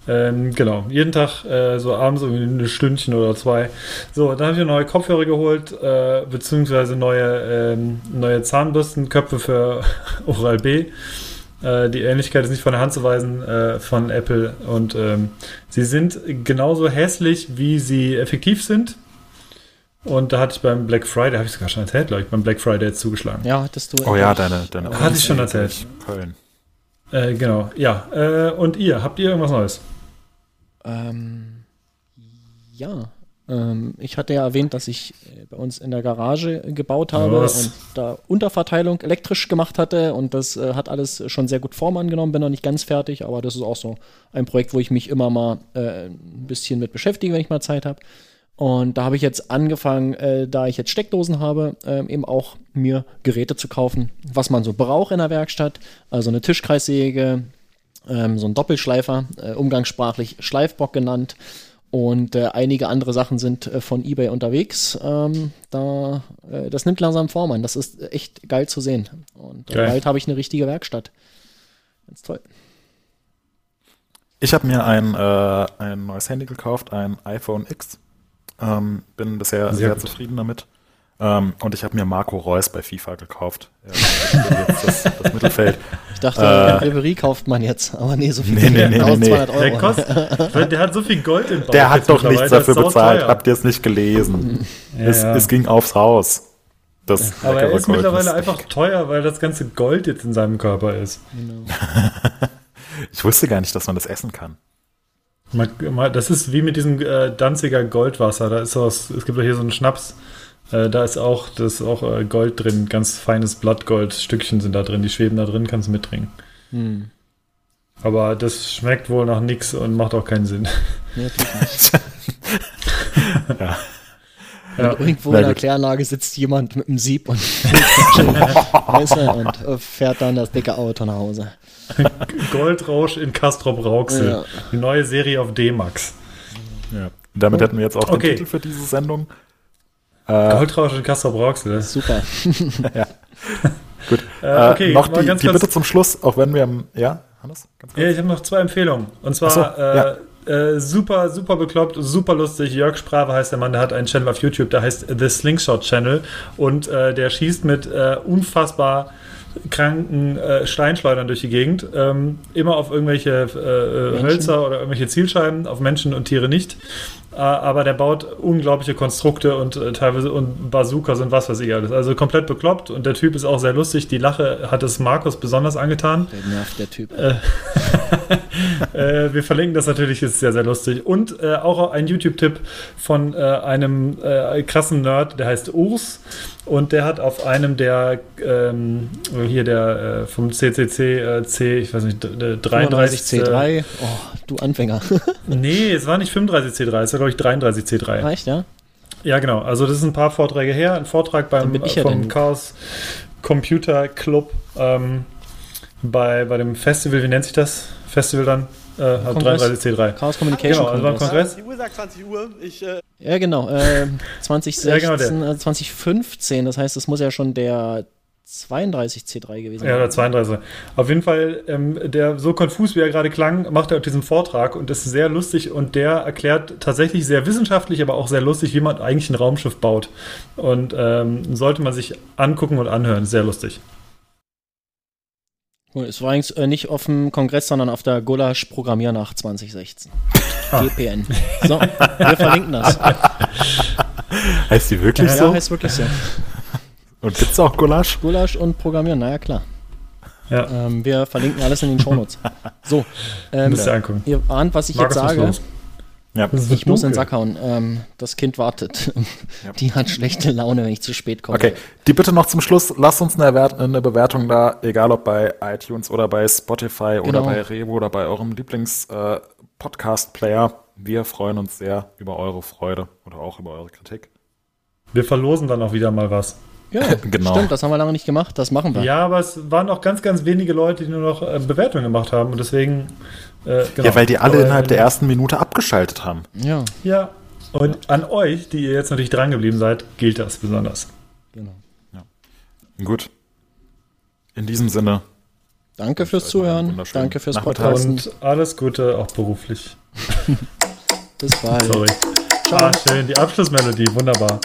Speaker 2: Ähm, genau, jeden Tag äh, so abends irgendwie ein Stündchen oder zwei. So, dann habe ich neue Kopfhörer geholt, äh, beziehungsweise neue, ähm, neue Zahnbürstenköpfe für Oral B. Äh, die Ähnlichkeit ist nicht von der Hand zu weisen äh, von Apple und ähm, sie sind genauso hässlich, wie sie effektiv sind. Und da hatte ich beim Black Friday, habe ich sogar schon erzählt, glaube ich, beim Black Friday jetzt zugeschlagen.
Speaker 4: Ja, hattest du.
Speaker 1: Oh ja, deine, deine.
Speaker 2: Hatte ich schon erzählt. Köln. Äh, genau, ja. Äh, und ihr, habt ihr irgendwas Neues?
Speaker 4: Ähm, ja. Ähm, ich hatte ja erwähnt, dass ich äh, bei uns in der Garage gebaut habe Was? und da Unterverteilung elektrisch gemacht hatte und das äh, hat alles schon sehr gut Form angenommen, bin noch nicht ganz fertig, aber das ist auch so ein Projekt, wo ich mich immer mal äh, ein bisschen mit beschäftige, wenn ich mal Zeit habe. Und da habe ich jetzt angefangen, äh, da ich jetzt Steckdosen habe, äh, eben auch mir Geräte zu kaufen, was man so braucht in der Werkstatt. Also eine Tischkreissäge, ähm, so ein Doppelschleifer, äh, umgangssprachlich Schleifbock genannt. Und äh, einige andere Sachen sind äh, von eBay unterwegs. Ähm, da, äh, das nimmt langsam Form an. Das ist echt geil zu sehen. Und äh, bald habe ich eine richtige Werkstatt. Ganz toll.
Speaker 1: Ich habe mir ein, äh, ein neues Handy gekauft, ein iPhone X. Ähm, bin bisher sehr, sehr zufrieden damit. Ähm, und ich habe mir Marco Reus bei FIFA gekauft. Ja,
Speaker 4: das, das, Mittelfeld. Ich dachte, äh, Ribery kauft man jetzt, aber nee, so viel
Speaker 1: nee, nee, nee, nee, nee.
Speaker 2: Der, kostet, der hat so viel Gold im
Speaker 1: Bauch. Der hat doch nichts dafür bezahlt. Habt ihr es nicht gelesen? Ja, es, ja. es, ging aufs Haus. Das
Speaker 2: Aber er ist
Speaker 1: Gold
Speaker 2: mittlerweile
Speaker 1: ist
Speaker 2: einfach teuer, weil das ganze Gold jetzt in seinem Körper ist.
Speaker 1: Ich wusste gar nicht, dass man das essen kann.
Speaker 2: Das ist wie mit diesem äh, Danziger Goldwasser. Da ist was, es gibt doch hier so einen Schnaps. Äh, da ist auch, da ist auch äh, Gold drin, ganz feines Blattgold. Stückchen sind da drin, die schweben da drin, kannst du mittrinken.
Speaker 4: Hm.
Speaker 2: Aber das schmeckt wohl nach nix und macht auch keinen Sinn.
Speaker 4: Nicht.
Speaker 2: Ja.
Speaker 4: Und irgendwo in der. Kläranlage sitzt jemand mit einem Sieb und, und äh, fährt dann das dicke Auto nach Hause.
Speaker 2: Goldrausch in Castrop Rauxel.
Speaker 4: Ja.
Speaker 2: Die neue Serie auf D-Max.
Speaker 1: Ja. Damit hätten wir jetzt auch
Speaker 2: Okay.
Speaker 1: den Titel für diese Sendung. Äh,
Speaker 2: Goldrausch in Castrop Rauxel. das-
Speaker 4: Super.
Speaker 1: gut.
Speaker 2: Äh,
Speaker 1: Äh,
Speaker 2: okay,
Speaker 1: noch die,
Speaker 2: ganz
Speaker 1: die Bitte zum Schluss, auch wenn wir am, ja, Hannes? Ganz kurz.
Speaker 2: Ja, ich habe noch zwei Empfehlungen. Und zwar
Speaker 1: so, ja.
Speaker 2: äh, äh, super, super bekloppt, super lustig. Jörg Sprave heißt der Mann, der hat einen Channel auf YouTube, der heißt The Slingshot Channel. Und äh, der schießt mit äh, unfassbar kranken äh, Steinschleudern durch die Gegend. Ähm, immer auf irgendwelche äh, äh? Hölzer oder irgendwelche Zielscheiben, auf Menschen und Tiere nicht. Äh, aber der baut unglaubliche Konstrukte und äh, teilweise und Bazookas und was weiß ich alles. Also komplett bekloppt und der Typ ist auch sehr lustig. Die Lache hat es Markus besonders angetan.
Speaker 4: Der nervt der Typ.
Speaker 2: Äh, wir verlinken das natürlich, ist sehr, sehr lustig. Und äh, auch ein YouTube-Tipp von äh, einem äh, krassen Nerd, der heißt Urs. Und der hat auf einem der, ähm, hier der äh, vom CCC, äh, C, ich weiß nicht, d- 33
Speaker 4: C3. Oh, du Anfänger.
Speaker 2: Nee, es war nicht 35C3, es war, glaube ich, 33C3.
Speaker 4: Reicht, ja?
Speaker 2: Ja, genau. Also, das ist ein paar Vorträge her. Ein Vortrag beim,
Speaker 4: ja
Speaker 2: vom
Speaker 4: denn-
Speaker 2: Chaos Computer Club ähm, bei, bei dem Festival, wie nennt sich das? Festival dann? Äh,
Speaker 4: Kongress.
Speaker 2: 33C3.
Speaker 4: Chaos Communication
Speaker 2: Genau, also beim. Kongress.
Speaker 5: Die Uhr sagt 20 Uhr. Ich, äh,
Speaker 4: Ja, genau. Äh, 2016,
Speaker 2: Ja, genau
Speaker 4: äh, 2015. Das heißt, es muss ja schon der 32C3 gewesen
Speaker 2: Ja,
Speaker 4: sein.
Speaker 2: oder 32. Auf jeden Fall, ähm, der so konfus, wie er gerade klang, macht er auf diesem Vortrag und das ist sehr lustig und der erklärt tatsächlich sehr wissenschaftlich, aber auch sehr lustig, wie man eigentlich ein Raumschiff baut. Und ähm, sollte man sich angucken und anhören. Sehr lustig.
Speaker 4: Es war übrigens äh, nicht auf dem Kongress, sondern auf der Gulasch Programmiernacht 2016.
Speaker 2: Ah.
Speaker 4: GPN. So, wir verlinken das.
Speaker 1: Heißt die wirklich
Speaker 4: Ja,
Speaker 1: so?
Speaker 4: heißt wirklich so.
Speaker 1: Und gibt's auch Gulasch?
Speaker 4: Gulasch und Programmieren, naja, klar.
Speaker 2: Ja,
Speaker 4: Ähm, wir verlinken alles in den Shownotes. So, ähm,
Speaker 2: müsst ihr angucken.
Speaker 4: ihr ahnt, was ich
Speaker 2: Markus,
Speaker 4: jetzt sage.
Speaker 1: Ja.
Speaker 4: Ich muss in den. Sack hauen. Ähm, das Kind wartet.
Speaker 1: Ja.
Speaker 4: Die hat schlechte Laune, wenn ich zu spät komme.
Speaker 1: Okay, die Bitte noch zum Schluss, lasst uns eine, Wert- eine Bewertung da, egal ob bei iTunes oder bei Spotify oder
Speaker 4: Genau.
Speaker 1: bei Revo oder bei eurem Lieblings-Podcast-Player. Wir freuen uns sehr über eure Freude oder auch über eure Kritik.
Speaker 2: Wir verlosen dann auch wieder mal was.
Speaker 4: Ja,
Speaker 1: Genau.
Speaker 4: stimmt, das haben wir lange nicht gemacht. Das machen wir.
Speaker 2: Ja, aber es waren auch ganz, ganz wenige Leute, die nur noch äh, Bewertungen gemacht haben und deswegen. Äh, genau.
Speaker 1: Ja, weil die alle
Speaker 2: Aber,
Speaker 1: innerhalb der
Speaker 2: äh,
Speaker 1: ersten Minute abgeschaltet haben.
Speaker 4: Ja,
Speaker 2: Ja, und an euch, die ihr jetzt natürlich dran geblieben seid, gilt das besonders.
Speaker 4: genau.
Speaker 1: Gut. In diesem Sinne,
Speaker 4: Danke fürs Zuhören. Danke fürs. Podcasten.
Speaker 2: Und alles Gute, auch beruflich.
Speaker 4: Bis bald.
Speaker 2: Sorry. Ah, schön, die Abschlussmelodie, wunderbar.